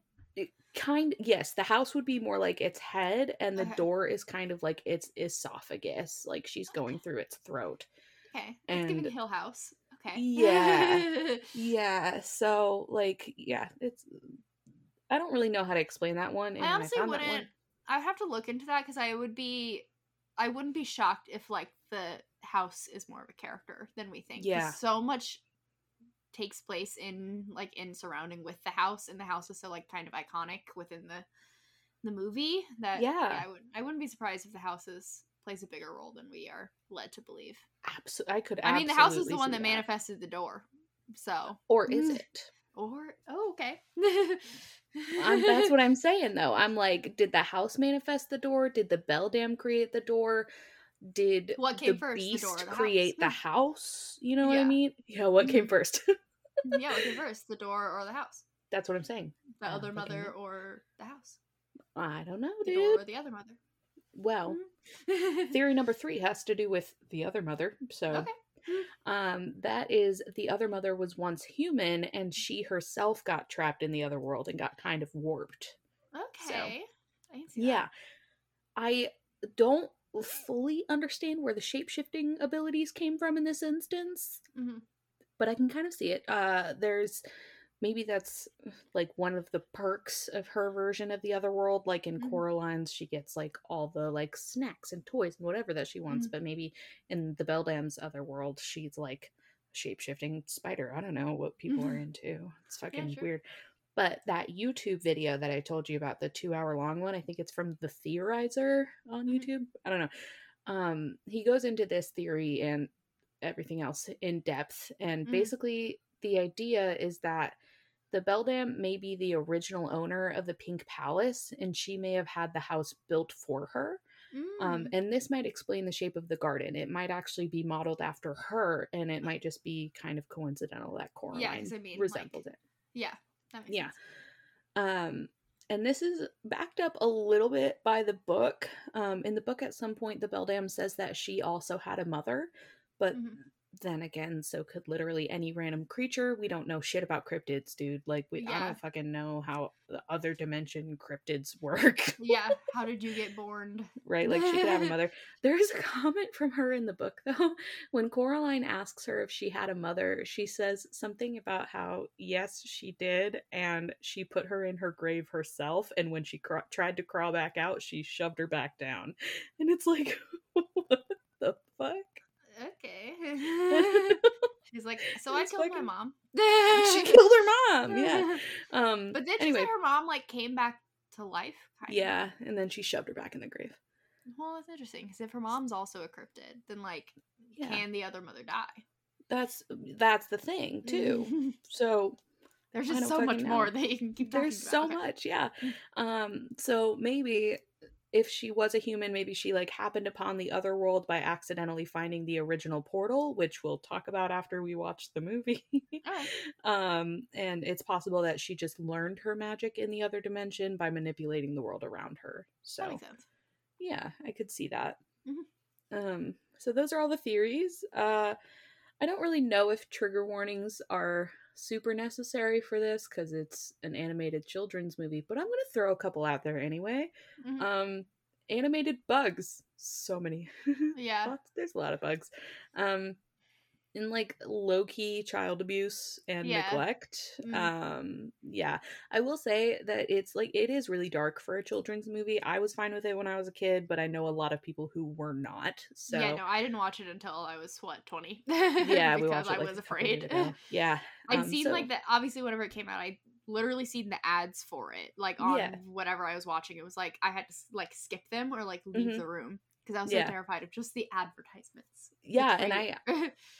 B: kind yes the house would be more like its head and the
A: Okay.
B: door is kind of like its esophagus like she's going through its throat
A: Okay. It's giving
B: and-
A: Hill House. Okay.
B: Yeah. yeah so like yeah it's i don't really know how to explain that one and
A: I honestly
B: found
A: wouldn't. I would have to look into that because I would be, I wouldn't be shocked if like the house is more of a character than we think
B: Yeah.
A: So much takes place in like in surrounding with the house, and the house is so like kind of iconic within the the movie that
B: Yeah.
A: I would I wouldn't be surprised if the house is plays a bigger role than we are led to believe.
B: Absolutely, i could
A: I mean, the house is the one
B: see
A: that manifested the door, so.
B: Or is
A: Mm.
B: it?
A: Or oh okay.
B: um, that's what i'm saying though. I'm like did the house manifest the door? Did the beldam create the door? Did
A: What came
B: the
A: first, the door or the
B: create the
A: house?
B: house? You know what i mean? Yeah what came first
A: yeah, came first, the door or the house?
B: that's what i'm saying
A: The other mother or the house?
B: I don't know,
A: The door
B: dude.
A: or the other mother?
B: Well,
A: Mhm.
B: theory number three has to do with the other mother. So,
A: Okay.
B: um, that is the other mother was once human, and she herself got trapped in the other world and got kind of warped.
A: okay. I
B: Yeah, I don't fully understand where the shape shifting abilities came from in this instance,
A: that.
B: But I can kind of see it. Uh, there's maybe that's like one of the perks of her version of the other world. Like in
A: Mhm.
B: Coraline's, she gets like all the like snacks and toys and whatever that she wants.
A: Mhm.
B: But maybe in the Beldam's other world, she's like shape shifting spider. I don't know what people are
A: Mhm.
B: into. It's fucking
A: sure.
B: weird. But that YouTube video that I told you about, the two hour long one, I think it's from the Theorizer on
A: Mhm.
B: YouTube. I don't know. Um, he goes into this theory and everything else in depth. And
A: Mhm.
B: basically, the idea is that the Beldam may be the original owner of the Pink Palace, and she may have had the house built for her. Um,
A: Mm.
B: and this might explain the shape of the garden. It might actually be modeled after her, and it might just be kind of coincidental that Coraline
A: 'cause I mean, like,
B: resembles it.
A: yeah, that makes
B: Yeah. Um, and this is backed up a little bit by the book. Um, in the book, at some point, the Beldam says that she also had a mother, but
A: Mhm.
B: then again, so could literally any random creature. We don't know shit about cryptids, dude. Like, we I don't fucking know how the other dimension cryptids work,
A: Yeah. How did you get born?
B: right? Like, she could have a mother. There is a comment from her in the book, though. When Coraline asks her if she had a mother, she says something about how, yes, she did, and she put her in her grave herself, and when she cra- tried to crawl back out, she shoved her back down. And it's like, what the fuck?
A: Okay. She's like, so I killed my mom.
B: she killed her mom. Yeah. Um,
A: But then she
B: anyway,
A: said her mom like came back to life. Kind
B: yeah, and then she shoved her back in the grave.
A: Well, that's interesting because if her mom's also a cryptid, then like,
B: Yeah,
A: can the other mother die?
B: that's that's the thing too. So
A: There's just so much
B: fucking
A: more that you can keep talking
B: there's so much, yeah. Um, so maybe if she was a human, maybe she like happened upon the other world by accidentally finding the original portal, which we'll talk about after we watch the movie.
A: Alright.
B: um, and it's possible that she just learned her magic in the other dimension by manipulating the world around her. So yeah, I could see that.
A: Mhm.
B: Um, so those are all the theories. Uh, I don't really know if trigger warnings are super necessary for this because it's an animated children's movie, but I'm gonna throw a couple out there anyway.
A: Mhm.
B: Um, animated bugs, so many.
A: yeah.
B: Lots- there's a lot of bugs. Um, and like low key child abuse and
A: Yeah.
B: neglect.
A: Mm.
B: Um, yeah, I will say that it's like it is really dark for a children's movie. I was fine with it when I was a kid, but I know a lot of people who were not. So
A: Yeah, no, I didn't watch it until I was what twenty.
B: yeah, we
A: because
B: watched it
A: I was
B: a couple years
A: afraid.
B: Yeah,
A: I'd
B: um,
A: seen
B: so-
A: like that. obviously whenever it came out, I literally seen the ads for it, like on
B: Yeah.
A: whatever I was watching. It was like I had to like skip them or like leave
B: Mhm.
A: the room because I was
B: Yeah.
A: so terrified of just the advertisements.
B: Yeah, and I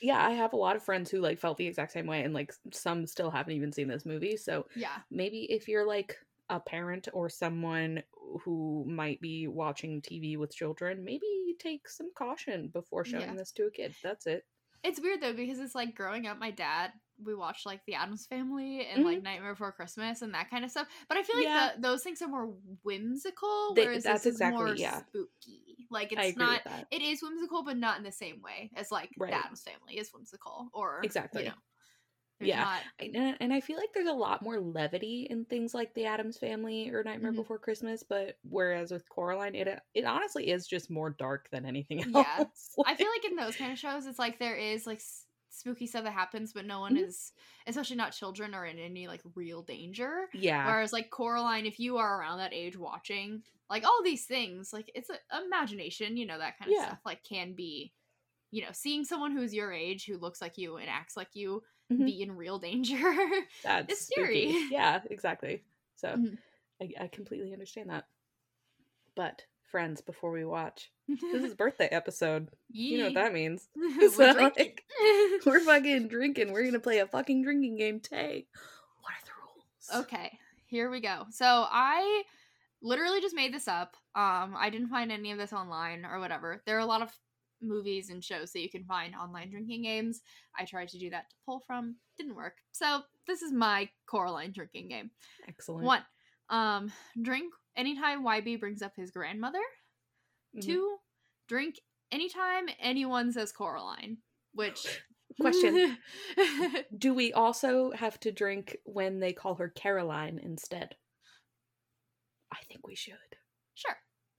B: yeah I have a lot of friends who like felt the exact same way, and like some still haven't even seen this movie. So
A: yeah,
B: maybe if you're like a parent or someone who might be watching TV with children, maybe take some caution before showing
A: Yeah.
B: this to a kid. That's it.
A: it's weird though because it's like growing up. My dad, we watched like The Addams Family and like Nightmare Before Christmas and that kind of stuff. But I feel like
B: Mm-hmm. Yeah.
A: the, those things are more whimsical,
B: They-
A: whereas
B: that's
A: this is more
B: yeah.
A: spooky. Like it's not. It is whimsical, but not in the same way as like
B: Right.
A: The Addams Family is whimsical, or
B: Exactly.
A: You know,
B: Yeah.
A: not-
B: And I feel like there's a lot more levity in things like The Addams Family or Nightmare
A: Mhm.
B: Before Christmas, but whereas with Coraline, it it honestly is just more dark than anything else.
A: Yeah. I feel like in those kind of shows, it's like there is like s- spooky stuff that happens, but no one
B: Mhm.
A: is, especially not children, are in any like real danger.
B: yeah,
A: Whereas like Coraline, if you are around that age watching, like all these things, like it's a imagination, you know, that kind of
B: Yeah.
A: stuff, like can be, you know, seeing someone who's your age who looks like you and acts like you
B: Mhm.
A: be in real danger.
B: that's
A: it's
B: spooky.
A: scary.
B: Yeah, exactly. So
A: Mhm.
B: I, I completely understand that. But friends, before we watch, this is birthday episode. You know what that means.
A: We're
B: So,
A: drinking.
B: We're fucking drinking. We're gonna play a fucking drinking game today. What are the rules?
A: Okay, here we go. So I literally just made this up. Um, I didn't find any of this online or whatever. There are a lot of movies and shows that you can find online drinking games. I tried to do that to pull from, didn't work. So this is my Coraline drinking game.
B: Excellent.
A: One, um, drink anytime Wybie brings up his grandmother.
B: Mhm.
A: Two, drink anytime anyone says Coraline. Which
B: Question. Do we also have to drink when they call her Caroline instead? I think we should.
A: sure,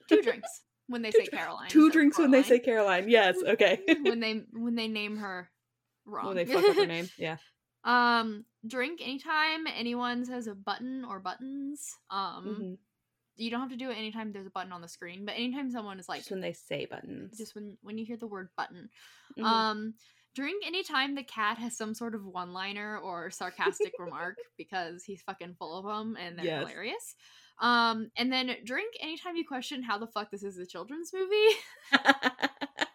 A: two drinks when they
B: Two
A: say
B: dr-
A: Caroline.
B: Two drinks when they say Caroline. Yes, okay.
A: when they when they name her wrong.
B: when they fuck up her name. Yeah.
A: um, drink anytime anyone says a button or buttons. Um,
B: Mhm.
A: You don't have to do it anytime there's a button on the screen, but anytime someone is like
B: Just when they say buttons.
A: just when when you hear the word button.
B: Mhm.
A: Um, drink anytime the cat has some sort of one-liner or sarcastic remark because he's fucking full of them and they're
B: Yes.
A: hilarious. Um, and then drink anytime you question how the fuck this is a children's movie.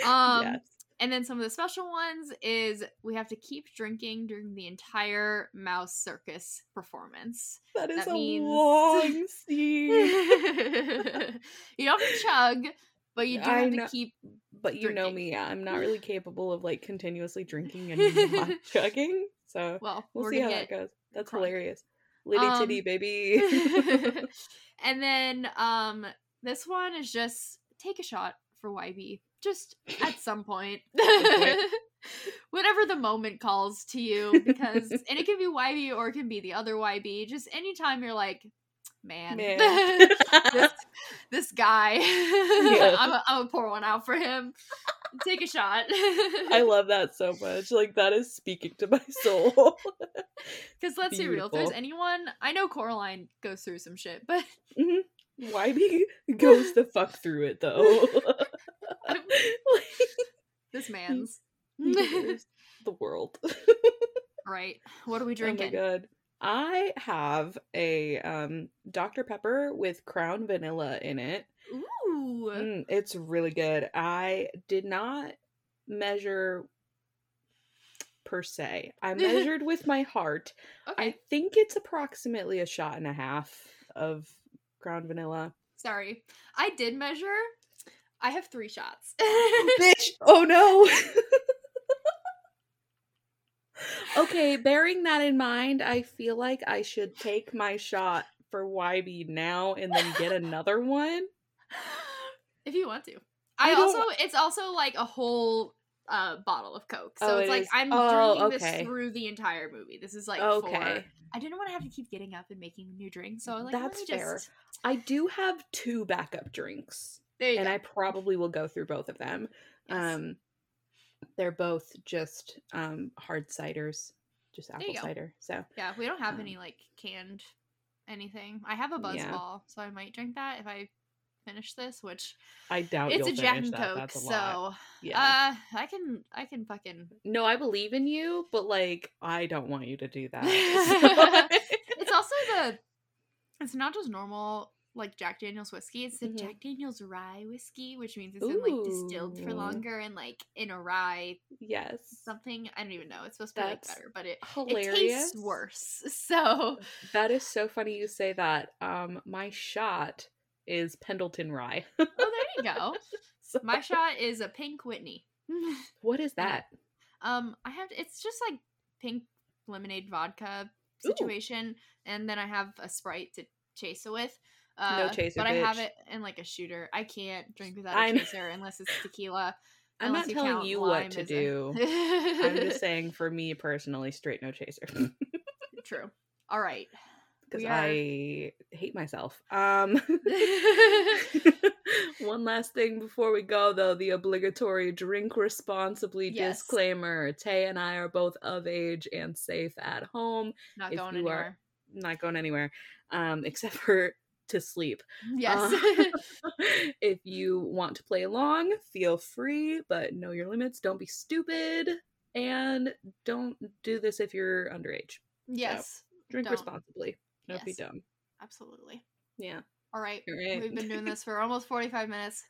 A: Um,
B: yes.
A: And then some of the special ones is we have to keep drinking during the entire mouse circus performance.
B: That is
A: that
B: a
A: means-
B: long scene.
A: you don't have to chug, but you do
B: I
A: have to
B: know-
A: keep
B: But you know
A: drinking.
B: me, I'm not really capable of like continuously drinking and not chugging. So
A: well,
B: we'll see how that goes. That's
A: crunk.
B: hilarious. Litty
A: Um,
B: titty baby.
A: and then um this one is just take a shot for Wybie just at some point. Whatever the moment calls to you because and it can be Wybie or it can be the other Wybie. Just anytime you're like, man,
B: Man.
A: this this guy. I'm a, I'm a pour one out for him. Take a shot.
B: I love that so much. Like that is speaking to my soul.
A: Because let's be real, if there's anyone, I know Coraline goes through some shit, but
B: mm-hmm. Wybie goes the fuck through it though. Like,
A: this man's
B: the world.
A: right. What are we drinking?
B: Oh my god. I have a um Dr. Pepper with crown vanilla in it.
A: Ooh.
B: Mm, it's really good. I did not measure per se. I measured with my heart. I think it's approximately a shot and a half of ground vanilla.
A: Sorry. I did measure. I have three shots.
B: Bitch. Oh no. okay, bearing that in mind, I feel like I should take my shot for YB now and then get another one.
A: if you want to. I,
B: I
A: also it's also like a whole uh bottle of Coke. So
B: Oh,
A: it's
B: it
A: like
B: is?
A: I'm
B: Oh,
A: drinking
B: okay.
A: this through the entire movie. This is like
B: Okay.
A: for I didn't want to have to keep getting up and making new drinks. So I like,
B: That's fair.
A: just
B: I do have two backup drinks, and
A: go.
B: I probably will go through both of them.
A: Yes.
B: Um, they're both just um hard ciders, just apple cider. So
A: yeah, we don't have
B: um,
A: any like canned anything. I have a buzz
B: Yeah.
A: ball, so I might drink that if I finish this, which
B: I doubt
A: it's
B: you'll
A: a Jack and. Coke, so.
B: Yeah.
A: uh I can I can fucking
B: no, I believe in you, but like I don't want you to do that.
A: it's also the it's not just normal like Jack Daniels whiskey. It's the
B: Mhm.
A: Jack Daniels rye whiskey, which means it's been like distilled for longer and like in a rye
B: yes.
A: something. I don't even know. It's supposed to be like better, but it
B: Hilarious.
A: it tastes worse. So
B: That is so funny you say that. Um, my shot is Pendleton Rye.
A: oh, there you go.
B: So-
A: My shot is a pink Whitney.
B: What is that?
A: Um, I have it's just like pink lemonade vodka
B: Ooh.
A: situation, and then I have a sprite to chase it with. Uh,
B: No chaser,
A: but I have it in like a shooter. I can't drink without
B: I
A: a chaser unless it's tequila.
B: I'm not telling you what to do. I'm just saying for me personally, straight no chaser.
A: True. All right.
B: Because
A: are-
B: I hate myself. Um one last thing before we go though, the obligatory drink responsibly
A: Yes.
B: disclaimer. Tay and I are both of age and safe at home.
A: Not
B: If
A: going
B: you are-
A: anywhere.
B: Not going anywhere. Um, except for to sleep.
A: Yes.
B: Uh, if you want to play along, feel free, but know your limits. Don't be stupid. And don't do this if you're underage.
A: yes.
B: Drink
A: Don't.
B: responsibly. Don't be dumb.
A: Absolutely.
B: Yeah.
A: All right.
B: All right.
A: We've been doing this for almost 45 minutes.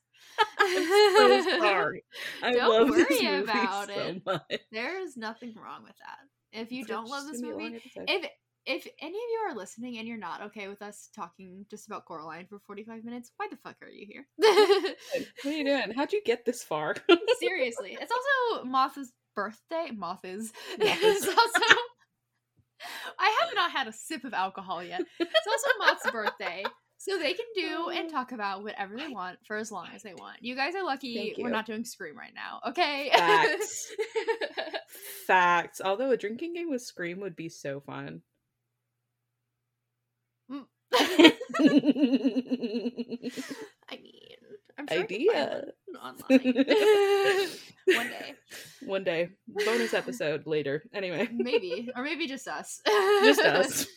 B: I'm so sorry. I
A: Don't
B: love this
A: worry
B: movie
A: about
B: so
A: it.
B: much.
A: There is nothing wrong with that. If you
B: It's
A: don't love this
B: gonna be a
A: movie, if if any of you are listening and you're not okay with us talking just about Coraline for 45 minutes, why the fuck are you here?
B: What are you doing? How'd you get this far?
A: Seriously. It's also Moth's birthday. Moth is. It's
B: is.
A: also I have not had a sip of alcohol yet. It's also Moth's birthday. So they can do and oh. talk about whatever they want for as long as they want. You guys are lucky we're not doing Scream right now, okay?
B: Facts. Facts. Although a drinking game with Scream would be so fun.
A: I mean, I'm sure
B: Idea.
A: one online. One day.
B: One day. Bonus episode later. Anyway,
A: Maybe. Or maybe just us.
B: just us.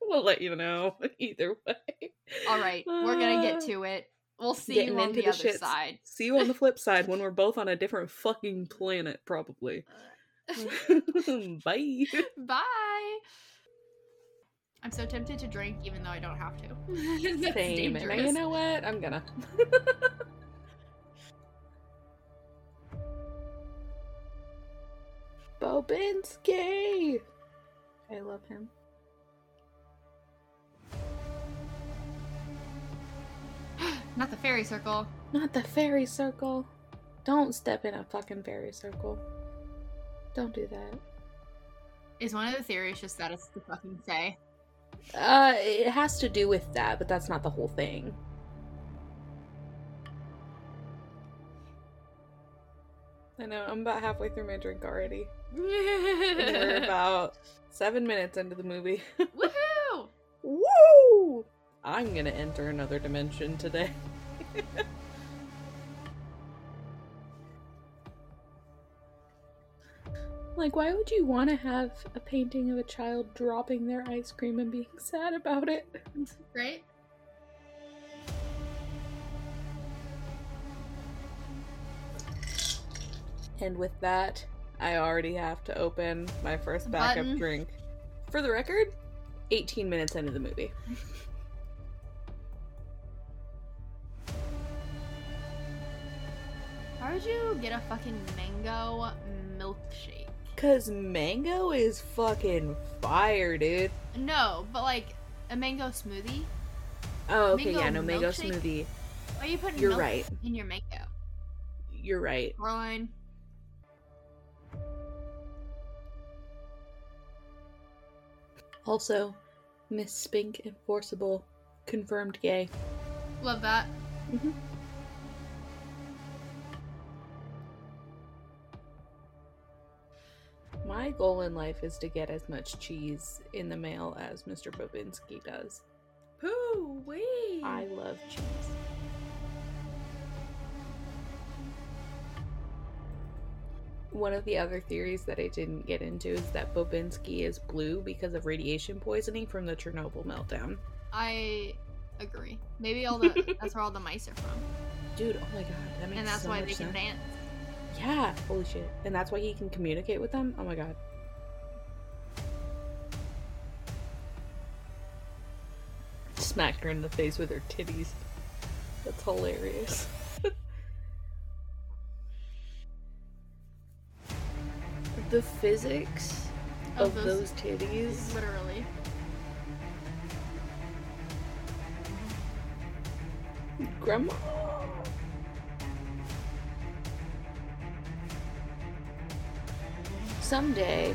B: We'll let you know either way.
A: All right, we're gonna get to it. We'll see
B: getting
A: you on the,
B: the
A: other
B: shits.
A: side.
B: See you on the flip side when we're both on a different fucking planet, probably. Bye.
A: Bye. I'm so tempted to drink, even though I don't have to.
B: Same. And you know what? I'm gonna. Bobinski! I love him.
A: Not the fairy circle.
B: Not the fairy circle. Don't step in a fucking fairy circle. Don't do that.
A: Is one of the theories just that it's the fucking say?
B: Uh, it has to do with that, but that's not the whole thing. I know, I'm about halfway through my drink already. We're about seven minutes into the movie.
A: Woohoo!
B: Woo! I'm gonna enter another dimension today. like, why would you want to have a painting of a child dropping their ice cream and being sad about it?
A: Right?
B: And with that, I already have to open my first backup
A: Button.
B: drink. For the record, 18 minutes into the movie.
A: How would you get a fucking mango milkshake?
B: Cause mango is fucking fire, dude.
A: No, but like a mango smoothie.
B: Oh, okay,
A: Mango
B: yeah, no mango
A: milkshake?
B: smoothie.
A: Why are you putting
B: You're
A: milk
B: right.
A: in your mango?
B: You're right.
A: Caroline.
B: Also, Miss Spink and Forcible confirmed gay.
A: Love that.
B: Mhm. My goal in life is to get as much cheese in the mail as Mr. Bobinski does.
A: Pooh wee.
B: I love cheese. One of the other theories that I didn't get into is that Bobinski is blue because of radiation poisoning from the Chernobyl meltdown.
A: I agree. Maybe all the that's where all the mice are from,
B: Dude, oh my god, that makes
A: and that's
B: so
A: why they can dance.
B: Yeah, holy shit. And that's why he can communicate with them? Oh my god. Smacked her in the face with her titties. That's hilarious. the physics
A: Of
B: of,
A: those-
B: those titties.
A: Literally.
B: Grandma. Someday,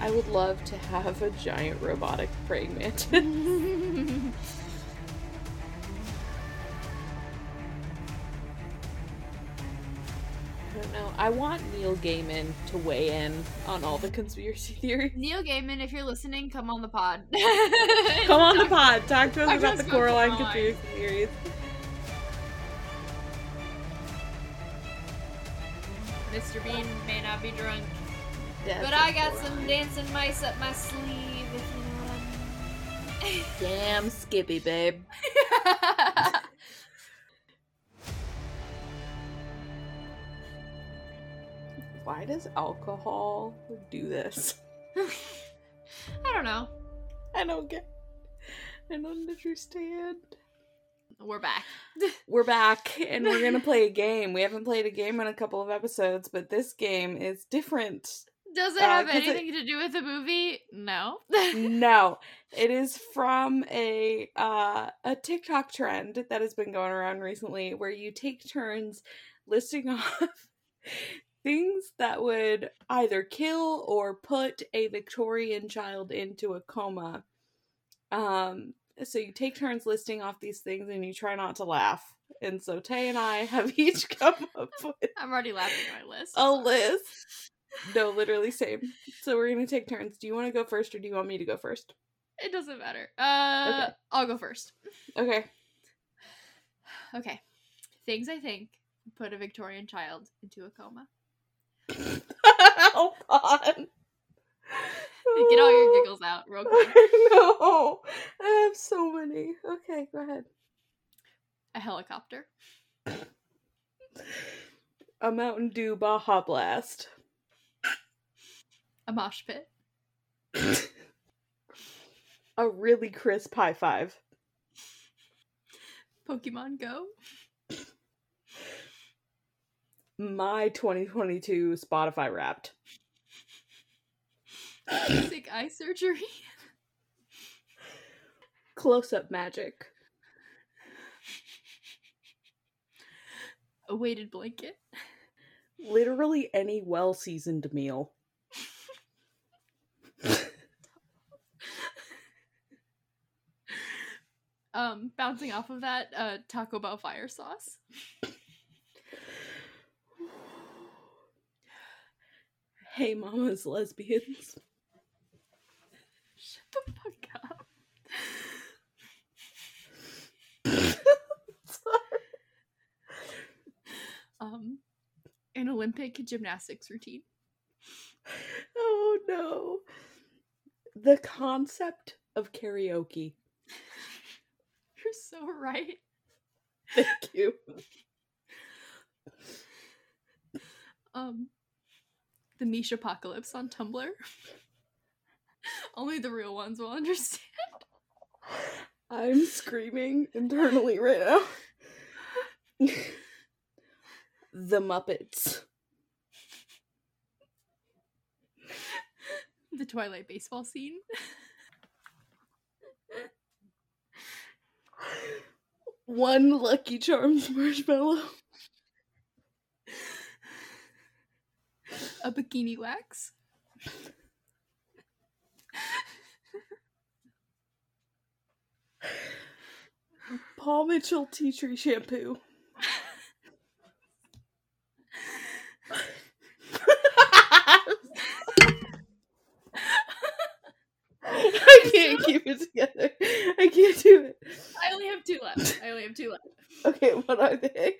B: I would love to have a giant robotic praying mantis. I don't know. I want Neil Gaiman to weigh in on all the conspiracy theories.
A: Neil Gaiman, if you're listening, come on the pod.
B: Come on the pod. Talk to us about the Coraline
A: Coraline.
B: conspiracy theories.
A: Mr. Bean may not be drunk, But I got some dancing mice up my sleeve. If you know what I mean.
B: Damn Skippy, babe. Why does alcohol do this?
A: I don't know.
B: I don't get. I don't understand.
A: We're back.
B: We're back and we're gonna play a game. We haven't played a game in a couple of episodes, but this game is different.
A: Does it
B: Uh,
A: have
B: 'cause it-
A: anything to do with the movie? No.
B: no, it is from a uh, a TikTok trend that has been going around recently, where you take turns listing off things that would either kill or put a Victorian child into a coma. Um, so you take turns listing off these things, and you try not to laugh. And so Tay and I have each come up with
A: I'm already laughing at my list.
B: a list. No, literally same. So we're gonna take turns. Do you want to go first, or do you want me to go first?
A: It doesn't matter. Uh,
B: Okay.
A: I'll go first.
B: Okay.
A: Okay. Things I think put a Victorian child into a coma.
B: Hold on.
A: Get all your giggles out real quick.
B: no, I have so many. Okay, go ahead.
A: A helicopter.
B: A Mountain Dew Baja Blast.
A: A mosh pit.
B: A really crisp high five.
A: Pokemon Go.
B: My 2022 Spotify Wrapped.
A: Basic eye surgery.
B: Close up magic.
A: A weighted blanket.
B: Literally any well seasoned meal.
A: Um, bouncing off of that, uh, Taco Bell fire sauce.
B: Hey, mamas, lesbians.
A: Shut the fuck up. Um, an Olympic gymnastics routine.
B: oh no. The concept of karaoke.
A: You're so right.
B: Thank you.
A: Um, the Mishapocalypse on Tumblr. Only the real ones will understand.
B: I'm screaming internally right now. the Muppets.
A: The Twilight baseball scene.
B: One Lucky Charms marshmallow.
A: A bikini wax.
B: Paul Mitchell tea tree shampoo. I can't keep it together. I can't do it.
A: I only have two left. I only have two left.
B: Okay, what are they?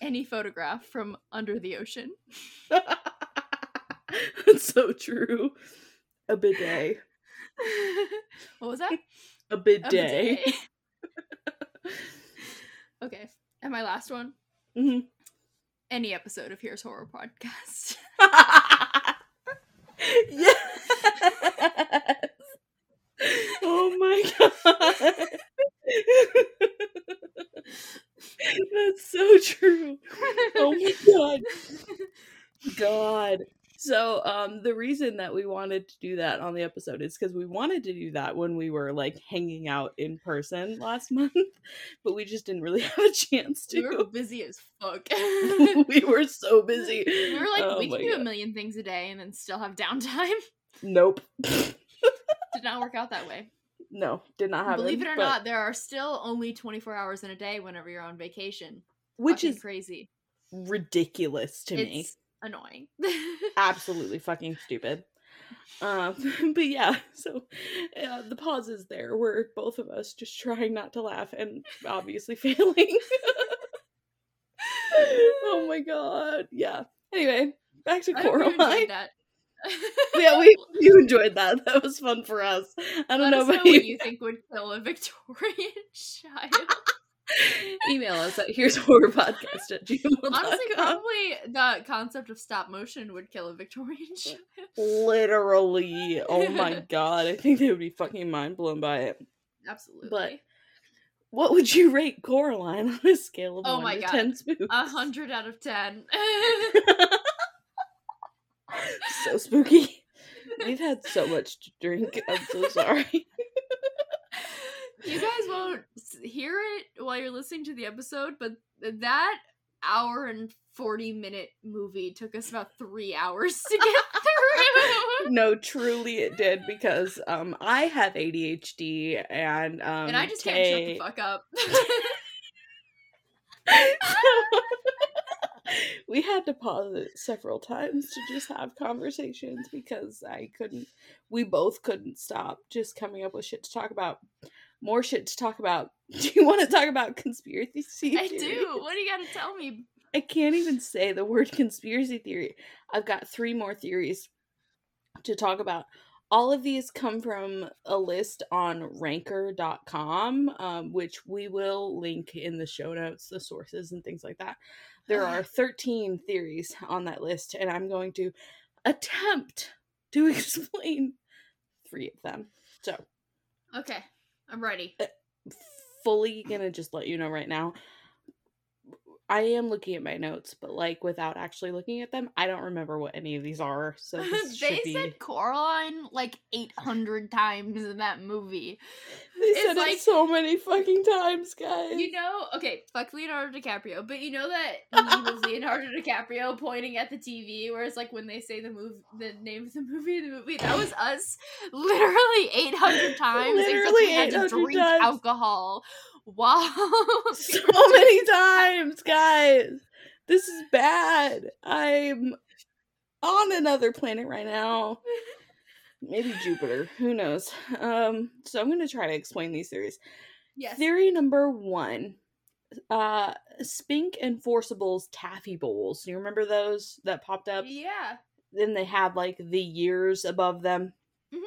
A: Any photograph from under the ocean.
B: That's so true. A bidet.
A: what was that?
B: A
A: A
B: bidet.
A: bidet. okay. And my last one.
B: Mhm.
A: Any episode of Here's Horror Podcast.
B: yes. Oh my god. That's so true. Oh my god. God. So um the reason that we wanted to do that on the episode is because we wanted to do that when we were like hanging out in person last month, but we just didn't really have a chance to.
A: we were
B: to.
A: busy as fuck.
B: we were so busy.
A: we were like,
B: Oh
A: we
B: my
A: can do a million things a day and then still have downtime.
B: Nope.
A: Did not work out that way.
B: no, did not happen.
A: Believe it or
B: but-
A: not, there are still only 24 hours in a day whenever you're on vacation.
B: which
A: Fucking
B: is
A: crazy.
B: ridiculous to me.
A: Annoying.
B: absolutely fucking stupid. Um, but yeah, so uh, the pauses there were both of us just trying not to laugh and obviously failing. oh my god, yeah. Anyway, back to Coraline. Yeah, we you enjoyed that. That was fun for us. I don't
A: Let
B: know
A: us know what
B: you.
A: think would kill a Victorian child.
B: Email us at here's horror podcast at gmail.com.
A: Honestly, probably the concept of stop motion would kill a Victorian child.
B: Literally, oh my god, I think they would be fucking mind blown by it.
A: Absolutely.
B: But what would you rate Coraline on a scale of
A: Oh
B: one
A: my
B: to
A: God.
B: ten spooks?
A: A hundred out of ten.
B: So spooky. We've had so much to drink. I'm so sorry.
A: you guys won't hear it while you're listening to the episode, but that hour and 40 minute movie took us about three hours to get through.
B: no, truly it did because um I have ADHD and um
A: and I just can't shut the fuck up.
B: we had to pause it several times to just have conversations because I couldn't we both couldn't stop just coming up with shit to talk about. More shit to talk about. Do you want to talk about conspiracy
A: I do. What do you gotta tell me?
B: I can't even say the word conspiracy theory. I've got three more theories to talk about. All of these come from a list on ranker.com, um, which we will link in the show notes, the sources and things like that. There oh. are 13 theories on that list, and I'm going to attempt to explain three of them. So,
A: Okay, I'm ready.
B: Uh, fully gonna just let you know right now. I am looking at my notes, but like without actually looking at them, I don't remember what any of these are. So
A: they
B: be.
A: said Coraline like 800 times in that movie.
B: they
A: it's
B: said
A: like-
B: it so many fucking times, guys.
A: You know, okay, fuck Leonardo DiCaprio, but you know that of Leonardo DiCaprio pointing at the TV, whereas like when they say the move, the name of the movie, the movie that was us, literally eight hundred times.
B: Literally
A: we had to
B: 800
A: drink
B: times.
A: alcohol. Wow,
B: so many times, guys. This is bad. I'm on another planet right now. Maybe Jupiter. Who knows? Um, so I'm gonna try to explain these theories.
A: yes,
B: Theory number one. Uh Spink and Forcible's taffy bowls. You remember those that popped up?
A: yeah,
B: Then they had like the years above them.
A: Mhm.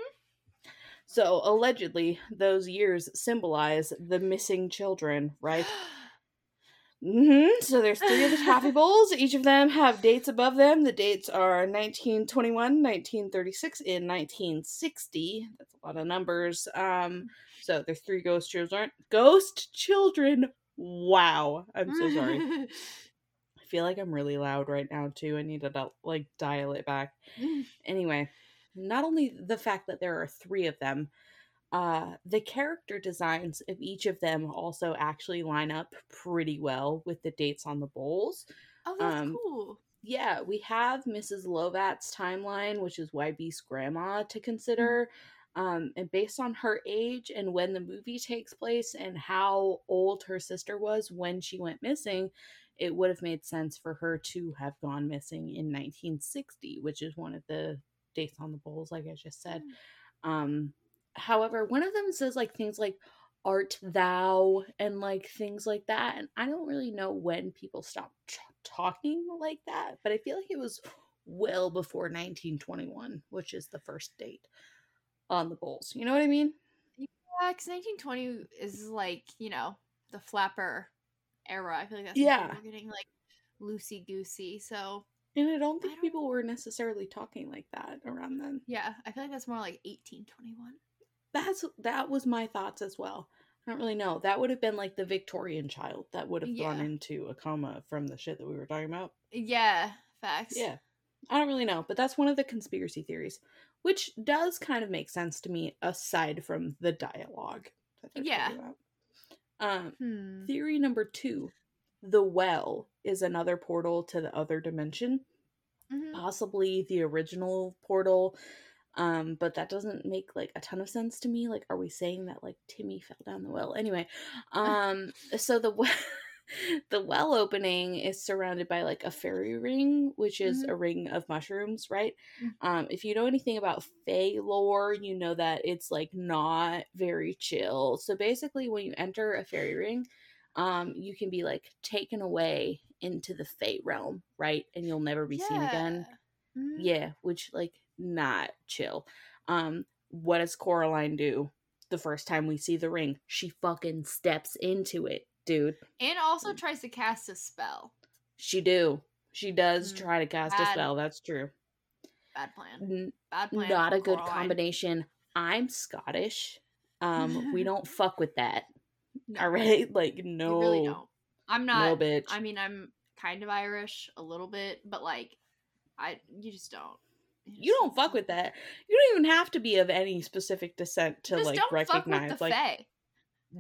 B: So allegedly, those years symbolize the missing children, right? hmm So there's three of the taffy bowls. Each of them have dates above them. The dates are 1921, 1936, and 1960. That's a lot of numbers. Um, so there's three ghost children. Ghost children. Wow. I'm so sorry. I feel like I'm really loud right now too. I need to like dial it back. Anyway, not only the fact that there are three of them, uh, the character designs of each of them also actually line up pretty well with the dates on the bowls.
A: Oh, that's
B: Um,
A: cool.
B: Yeah, we have Mrs. Lovat's timeline, which is Wybie's grandma, to consider. Um, and based on her age and when the movie takes place and how old her sister was when she went missing, it would have made sense for her to have gone missing in 1960, which is one of the dates on the bowls, like I just said. Um, however, one of them says like things like art thou and like things like that. And I don't really know when people stopped t- talking like that, but I feel like it was well before 1921, which is the first date on the bowls. You know what I mean?
A: Yeah, because 1920 is like, you know, the flapper era. I feel like that's when
B: Yeah.
A: were getting like loosey goosey. So
B: And I don't think
A: I don't-
B: people were necessarily talking like that around then.
A: yeah, I feel like that's more like 1821.
B: That's that was my thoughts as well. I don't really know. That would have been like the Victorian child that would have gone into a coma from the shit that we were talking about.
A: Yeah, facts.
B: Yeah. I don't really know, but that's one of the conspiracy theories, which does kind of make sense to me aside from the dialogue
A: Yeah.
B: Um,
A: Hmm.
B: theory number two the well is another portal to the other dimension,
A: Mhm.
B: possibly the original portal. Um, but that doesn't make like a ton of sense to me. Like, are we saying that like Timmy fell down the well? Anyway, um, so the well, the well opening is surrounded by like a fairy ring, which is
A: Mhm.
B: a ring of mushrooms, right?
A: Mm.
B: Um, if you know anything about Fey lore, you know that it's like not very chill. So basically, when you enter a fairy ring, um, you can be like taken away into the fate realm, right? And you'll never be seen again.
A: Yeah. Mhm.
B: Yeah, which like not chill. Um, what does Coraline do the first time we see the ring? She fucking steps into it, dude.
A: And also tries to cast a spell.
B: She do. She does
A: Mm,
B: try to cast a spell. That's true.
A: Bad plan. Bad plan.
B: not a good combination. I'm Scottish. Um, we don't fuck with that.
A: No,
B: All right, like no,
A: really don't. I'm not.
B: no, bitch.
A: I mean, I'm kind of Irish, a little bit, but like, I you just don't.
B: you don't fuck with that. You don't even have to be of any specific descent to
A: Just
B: like
A: don't fuck
B: recognize.
A: with the
B: like,
A: Fae.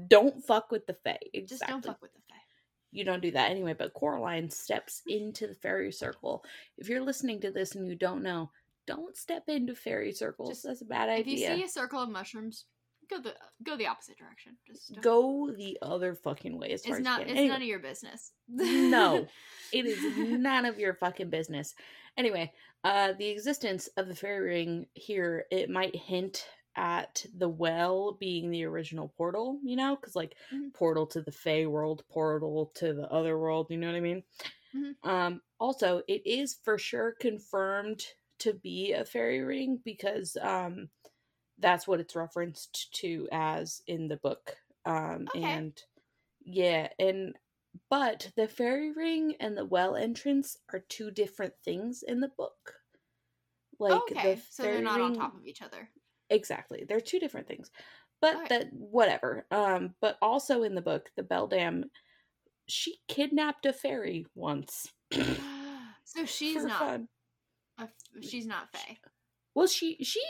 B: don't fuck with the Fae. Exactly.
A: Just don't fuck with the Fae.
B: you don't do that anyway. But Coraline steps into the fairy circle. If you're listening to this and you don't know, don't step into fairy circles.
A: Just-
B: That's a bad idea.
A: If you see a circle of mushrooms, go the go the opposite direction. Just.
B: Go the other fucking way as far
A: It's
B: as
A: not.
B: you
A: It's.
B: Anyway,
A: none of your business.
B: no, it is none of your fucking business. Anyway, uh, the existence of the fairy ring here it might hint at the well being the original portal. You know, because like
A: Mhm.
B: portal to the Fey world, portal to the other world. You know what I mean?
A: Mhm.
B: Um, also, it is for sure confirmed to be a fairy ring because um, that's what it's referenced to as in the book. Um,
A: Okay.
B: and yeah, and but the fairy ring and the well entrance are two different things in the book. Like
A: okay,
B: the
A: so they're not on top of each other.
B: Exactly. They're two different things. But
A: Alright.
B: that whatever. Um but also in the book, the Beldam she kidnapped a fairy once.
A: so she's not. A, she's not Fae.
B: Well, she she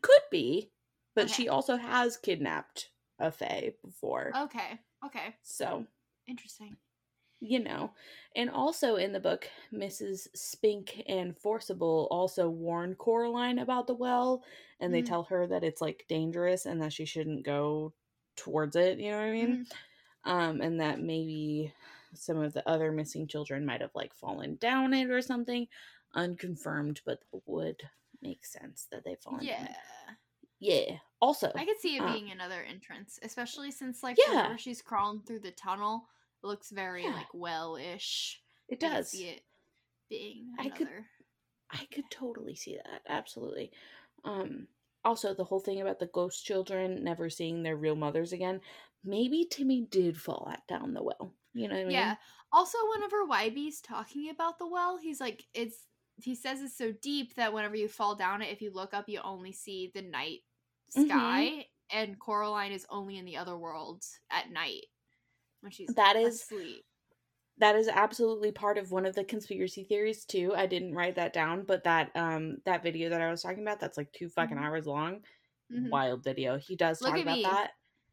B: could be, but
A: Okay.
B: she also has kidnapped a fae before.
A: Okay. Okay.
B: So,
A: Interesting.
B: you know. And also in the book, Mrs. Spink and Forcible also warn Coraline about the well and they
A: Mhm.
B: tell her that it's like dangerous and that she shouldn't go towards it, you know what I mean? Um and that maybe some of the other missing children might have like fallen down it or something unconfirmed, but would make sense that they've fallen down
A: Yeah.
B: Yeah. Also,
A: I could see it
B: uh,
A: being another entrance, especially since like
B: Yeah.
A: whenever she's crawling through the tunnel, it looks very
B: Yeah.
A: like well-ish.
B: it
A: I
B: does.
A: see it being
B: I could- I could totally see that. Absolutely. Um also the whole thing about the ghost children never seeing their real mothers again. Maybe Timmy did fall at down the well. You know what I mean?
A: Yeah. Also, whenever Wybie's talking about the well, he's like, it's. He says it's so deep that whenever you fall down it, if you look up, you only see the night
B: Mhm.
A: sky, and Coraline is only in the other world at night when she's
B: That is-
A: asleep.
B: That is absolutely part of one of the conspiracy theories too. I didn't write that down, but that um that video that I was talking about that's like 2 fucking
A: Mhm.
B: hours long
A: Mhm.
B: wild video. He does
A: Look
B: talk about
A: me.
B: that.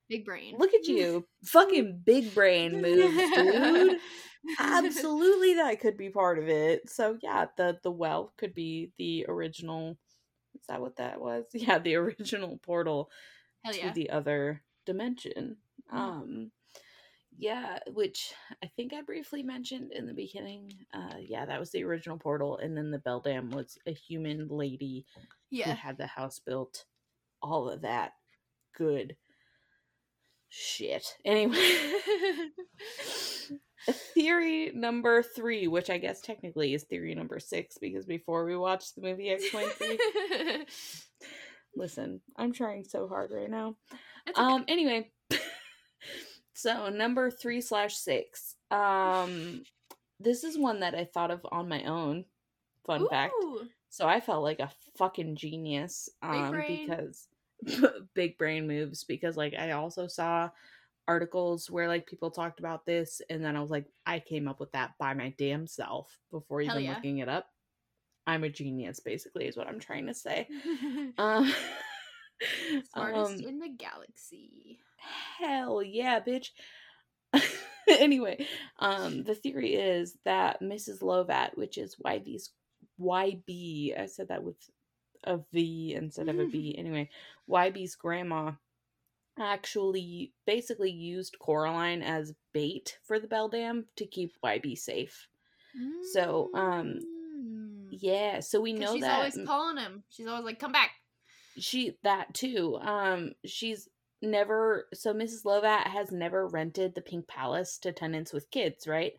A: Big brain.
B: Look at you, fucking big brain moves, dude. Absolutely, that could be part of it. So yeah, the the well could be the original. That what that was? Yeah, the original portal
A: Hell
B: to
A: yeah.
B: the other dimension.
A: Mhm.
B: Um, yeah, which I think I briefly mentioned in the beginning. Uh, yeah, that was the original portal, and then the Beldam was a human lady who
A: yeah.
B: had the house built. All of that good shit. Anyway, theory number three, which I guess technically is theory number six, because before we watched the movie X twenty three, listen, I'm trying so hard right now.
A: Okay.
B: Um. Anyway, so number three slash six. Um, this is one that I thought of on my own. Fun fact. So I felt like a fucking genius um because big brain moves because like I also saw articles where like people talked about this and then I was like I came up with that by my damn self before
A: Hell
B: even
A: yeah.
B: looking it up. I'm a genius basically is what I'm trying to say. Um
A: Smartest
B: um,
A: in the galaxy.
B: hell yeah, bitch. anyway, um, the theory is that Mrs. Lovat, which is YB's YB, I said that with a V instead of a B. Anyway, Wybie's grandma actually basically used Coraline as bait for the Beldam to keep Wybie safe. So, um,
A: Mm.
B: Yeah, so we know
A: she's
B: that
A: always calling him. She's always like, "Come back."
B: she that too um she's never so mrs lovat has never rented the pink palace to tenants with kids right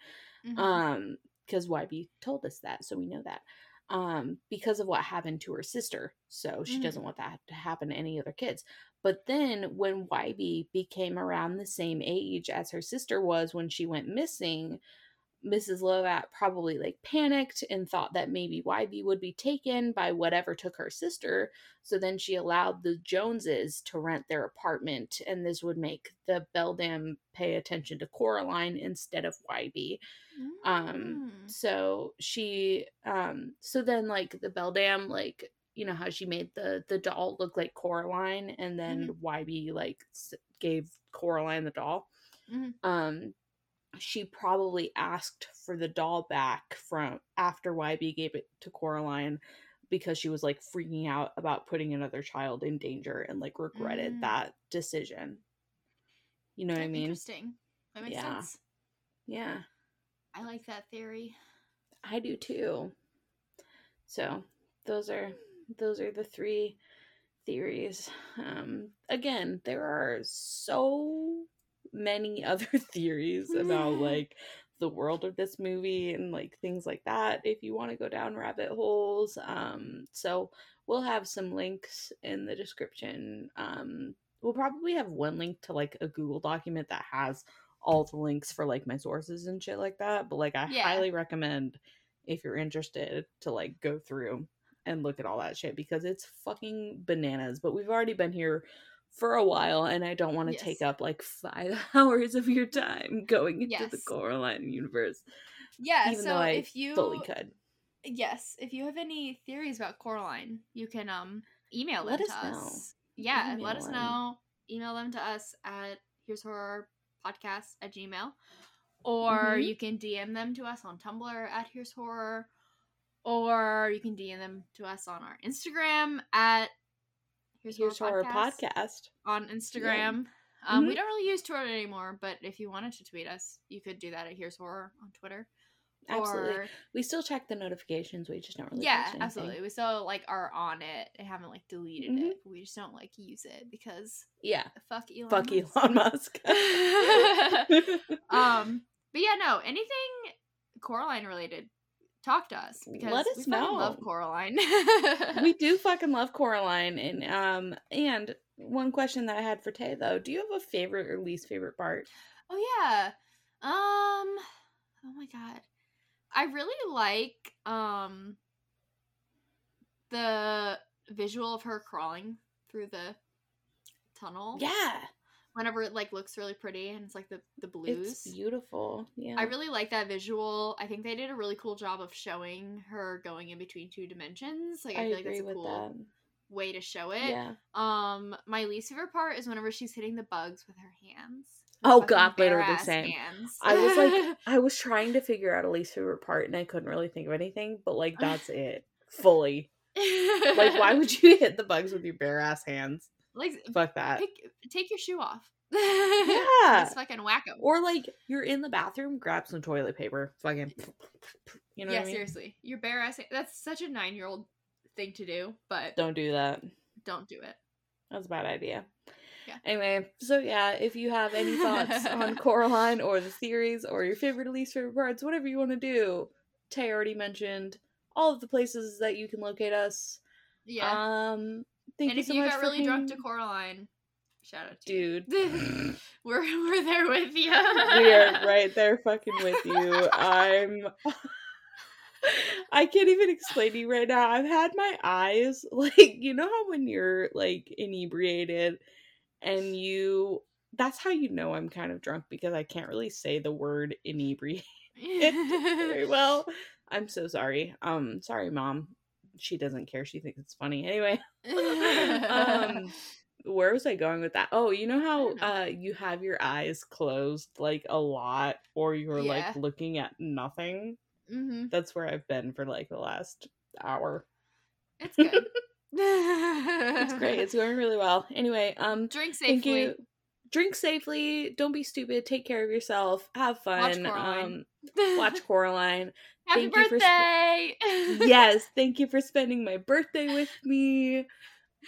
A: Mhm.
B: um because Wybie told us that so we know that um because of what happened to her sister so she
A: Mhm.
B: doesn't want that to happen to any other kids but then when Wybie became around the same age as her sister was when she went missing Mrs. Lovat probably like panicked and thought that maybe Wybie would be taken by whatever took her sister. So then she allowed the Joneses to rent their apartment, and this would make the Beldam pay attention to Coraline instead of Wybie. Um,
A: Mm.
B: so she, um, so then like the Beldam, like you know how she made the the doll look like Coraline, and then Wybie like gave Coraline the doll.
A: Mhm.
B: Um, she probably asked for the doll back from after Wybie gave it to Coraline because she was like freaking out about putting another child in danger and like regretted
A: Mm.
B: that decision. You know what I mean?
A: Interesting. That makes
B: Yeah.
A: sense.
B: Yeah,
A: I like that theory.
B: I do too. So, those are those are the three theories. Um again, there are so many other theories about like the world of this movie and like things like that if you want to go down rabbit holes. Um so we'll have some links in the description. Um we'll probably have one link to like a Google document that has all the links for like my sources and shit like that, but like I
A: Yeah.
B: highly recommend if you're interested to like go through and look at all that shit because it's fucking bananas. But we've already been here for a while and I don't want to take up like five hours of your time going into the
A: Yes.
B: Coraline universe.
A: Yeah.
B: even
A: so
B: though I
A: if you
B: fully could.
A: yes, if you have any theories about Coraline, you can um email them
B: Let
A: to
B: us
A: us. Yeah, let us
B: Email
A: know. Email them to us at here's horror podcast at gmail. Or
B: Mhm.
A: you can DM them to us on Tumblr at here's horror. Or you can DM them to us on our Instagram at here's,
B: Here's
A: horror,
B: our
A: podcast,
B: podcast.
A: on Instagram. Um, We
B: Mhm.
A: don't really use Twitter anymore, but if you wanted to tweet us, you could do that at Here's Horror on Twitter.
B: Absolutely.
A: Or,
B: We still check the notifications. We just don't really.
A: yeah, absolutely. We still like are on it. I haven't like deleted
B: Mhm.
A: it. We just don't like use it because
B: Yeah.
A: fuck Elon.
B: Fuck
A: Musk.
B: Elon Musk.
A: um, but yeah, no, anything Coraline related, talk to us because
B: Let
A: we
B: us
A: love
B: know.
A: Coraline.
B: we do fucking love Coraline, and um, and one question that I had for Tay though, do you have a favorite or least favorite part?
A: Oh yeah. Um oh my god. I really like um the visual of her crawling through the tunnel.
B: Yeah,
A: Whenever it like looks really pretty and it's like the the blues.
B: it's beautiful. Yeah,
A: I really like that visual. I think they did a really cool job of showing her going in between two dimensions. Like I,
B: I
A: feel like that's a cool
B: that.
A: way to show it.
B: Yeah.
A: Um, my least favorite part is whenever she's hitting the bugs with her hands.
B: Oh, God, literally
A: bare-ass
B: same.
A: hands.
B: I was like, I was trying to figure out a least favorite part, and I couldn't really think of anything. But like, that's it, fully. Like, why would you hit the bugs with your bare ass hands?
A: Like
B: Fuck that.
A: pick, take your shoe off?
B: Yeah.
A: just fucking whack them.
B: Or like, you're in the bathroom, grab some toilet paper, fucking. You know
A: yeah,
B: what I mean?
A: seriously, your bare ass. That's such a nine year old thing to do, but
B: Don't do that.
A: don't do it.
B: That's a bad idea.
A: Yeah.
B: Anyway, so yeah, if you have any thoughts on Coraline or the series or your favorite or least favorite parts, whatever you want to do, Tay already mentioned all of the places that you can locate us.
A: Yeah.
B: Um, thank
A: and
B: you
A: if
B: so
A: you got really drunk to Coraline, shout out to you.
B: dude.
A: we're we're there with you.
B: we are right there, fucking with you. I'm. I can't even explain to you right now. I've had my eyes like you know how when you're like inebriated and you that's how you know I'm kind of drunk because I can't really say the word inebriated very well. I'm so sorry. Um sorry mom. She doesn't care. She thinks it's funny. Anyway, um where was I going with that? Oh, you know how
A: know.
B: uh you have your eyes closed like a lot or you're
A: Yeah.
B: like looking at nothing?
A: hmm
B: That's where I've been for like the last hour.
A: It's good.
B: It's great. It's going really well. Anyway, um
A: Drink
B: thank
A: safely.
B: you. Drink safely. Don't be stupid. Take care of yourself. Have
A: Watch
B: fun.
A: Coraline.
B: Um watch Coraline.
A: Happy
B: thank you for sp-
A: birthday!
B: yes, thank you for spending my birthday with me.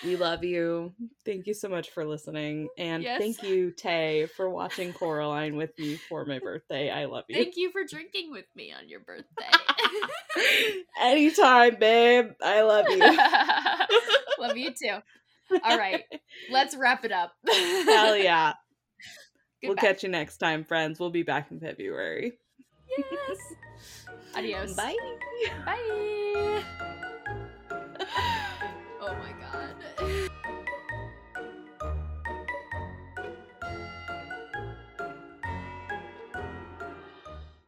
B: We love you. Thank you so much for listening. And
A: Yes.
B: thank you, Tay, for watching Coraline with me for my birthday. I love you.
A: Thank you for drinking with me on your birthday.
B: Anytime, babe. I love you.
A: Love you too. All right. Let's wrap it up.
B: Hell yeah.
A: Goodbye.
B: We'll catch you next time, friends. We'll be back in February.
A: Yes. Adios.
B: Bye.
A: Bye. oh my god.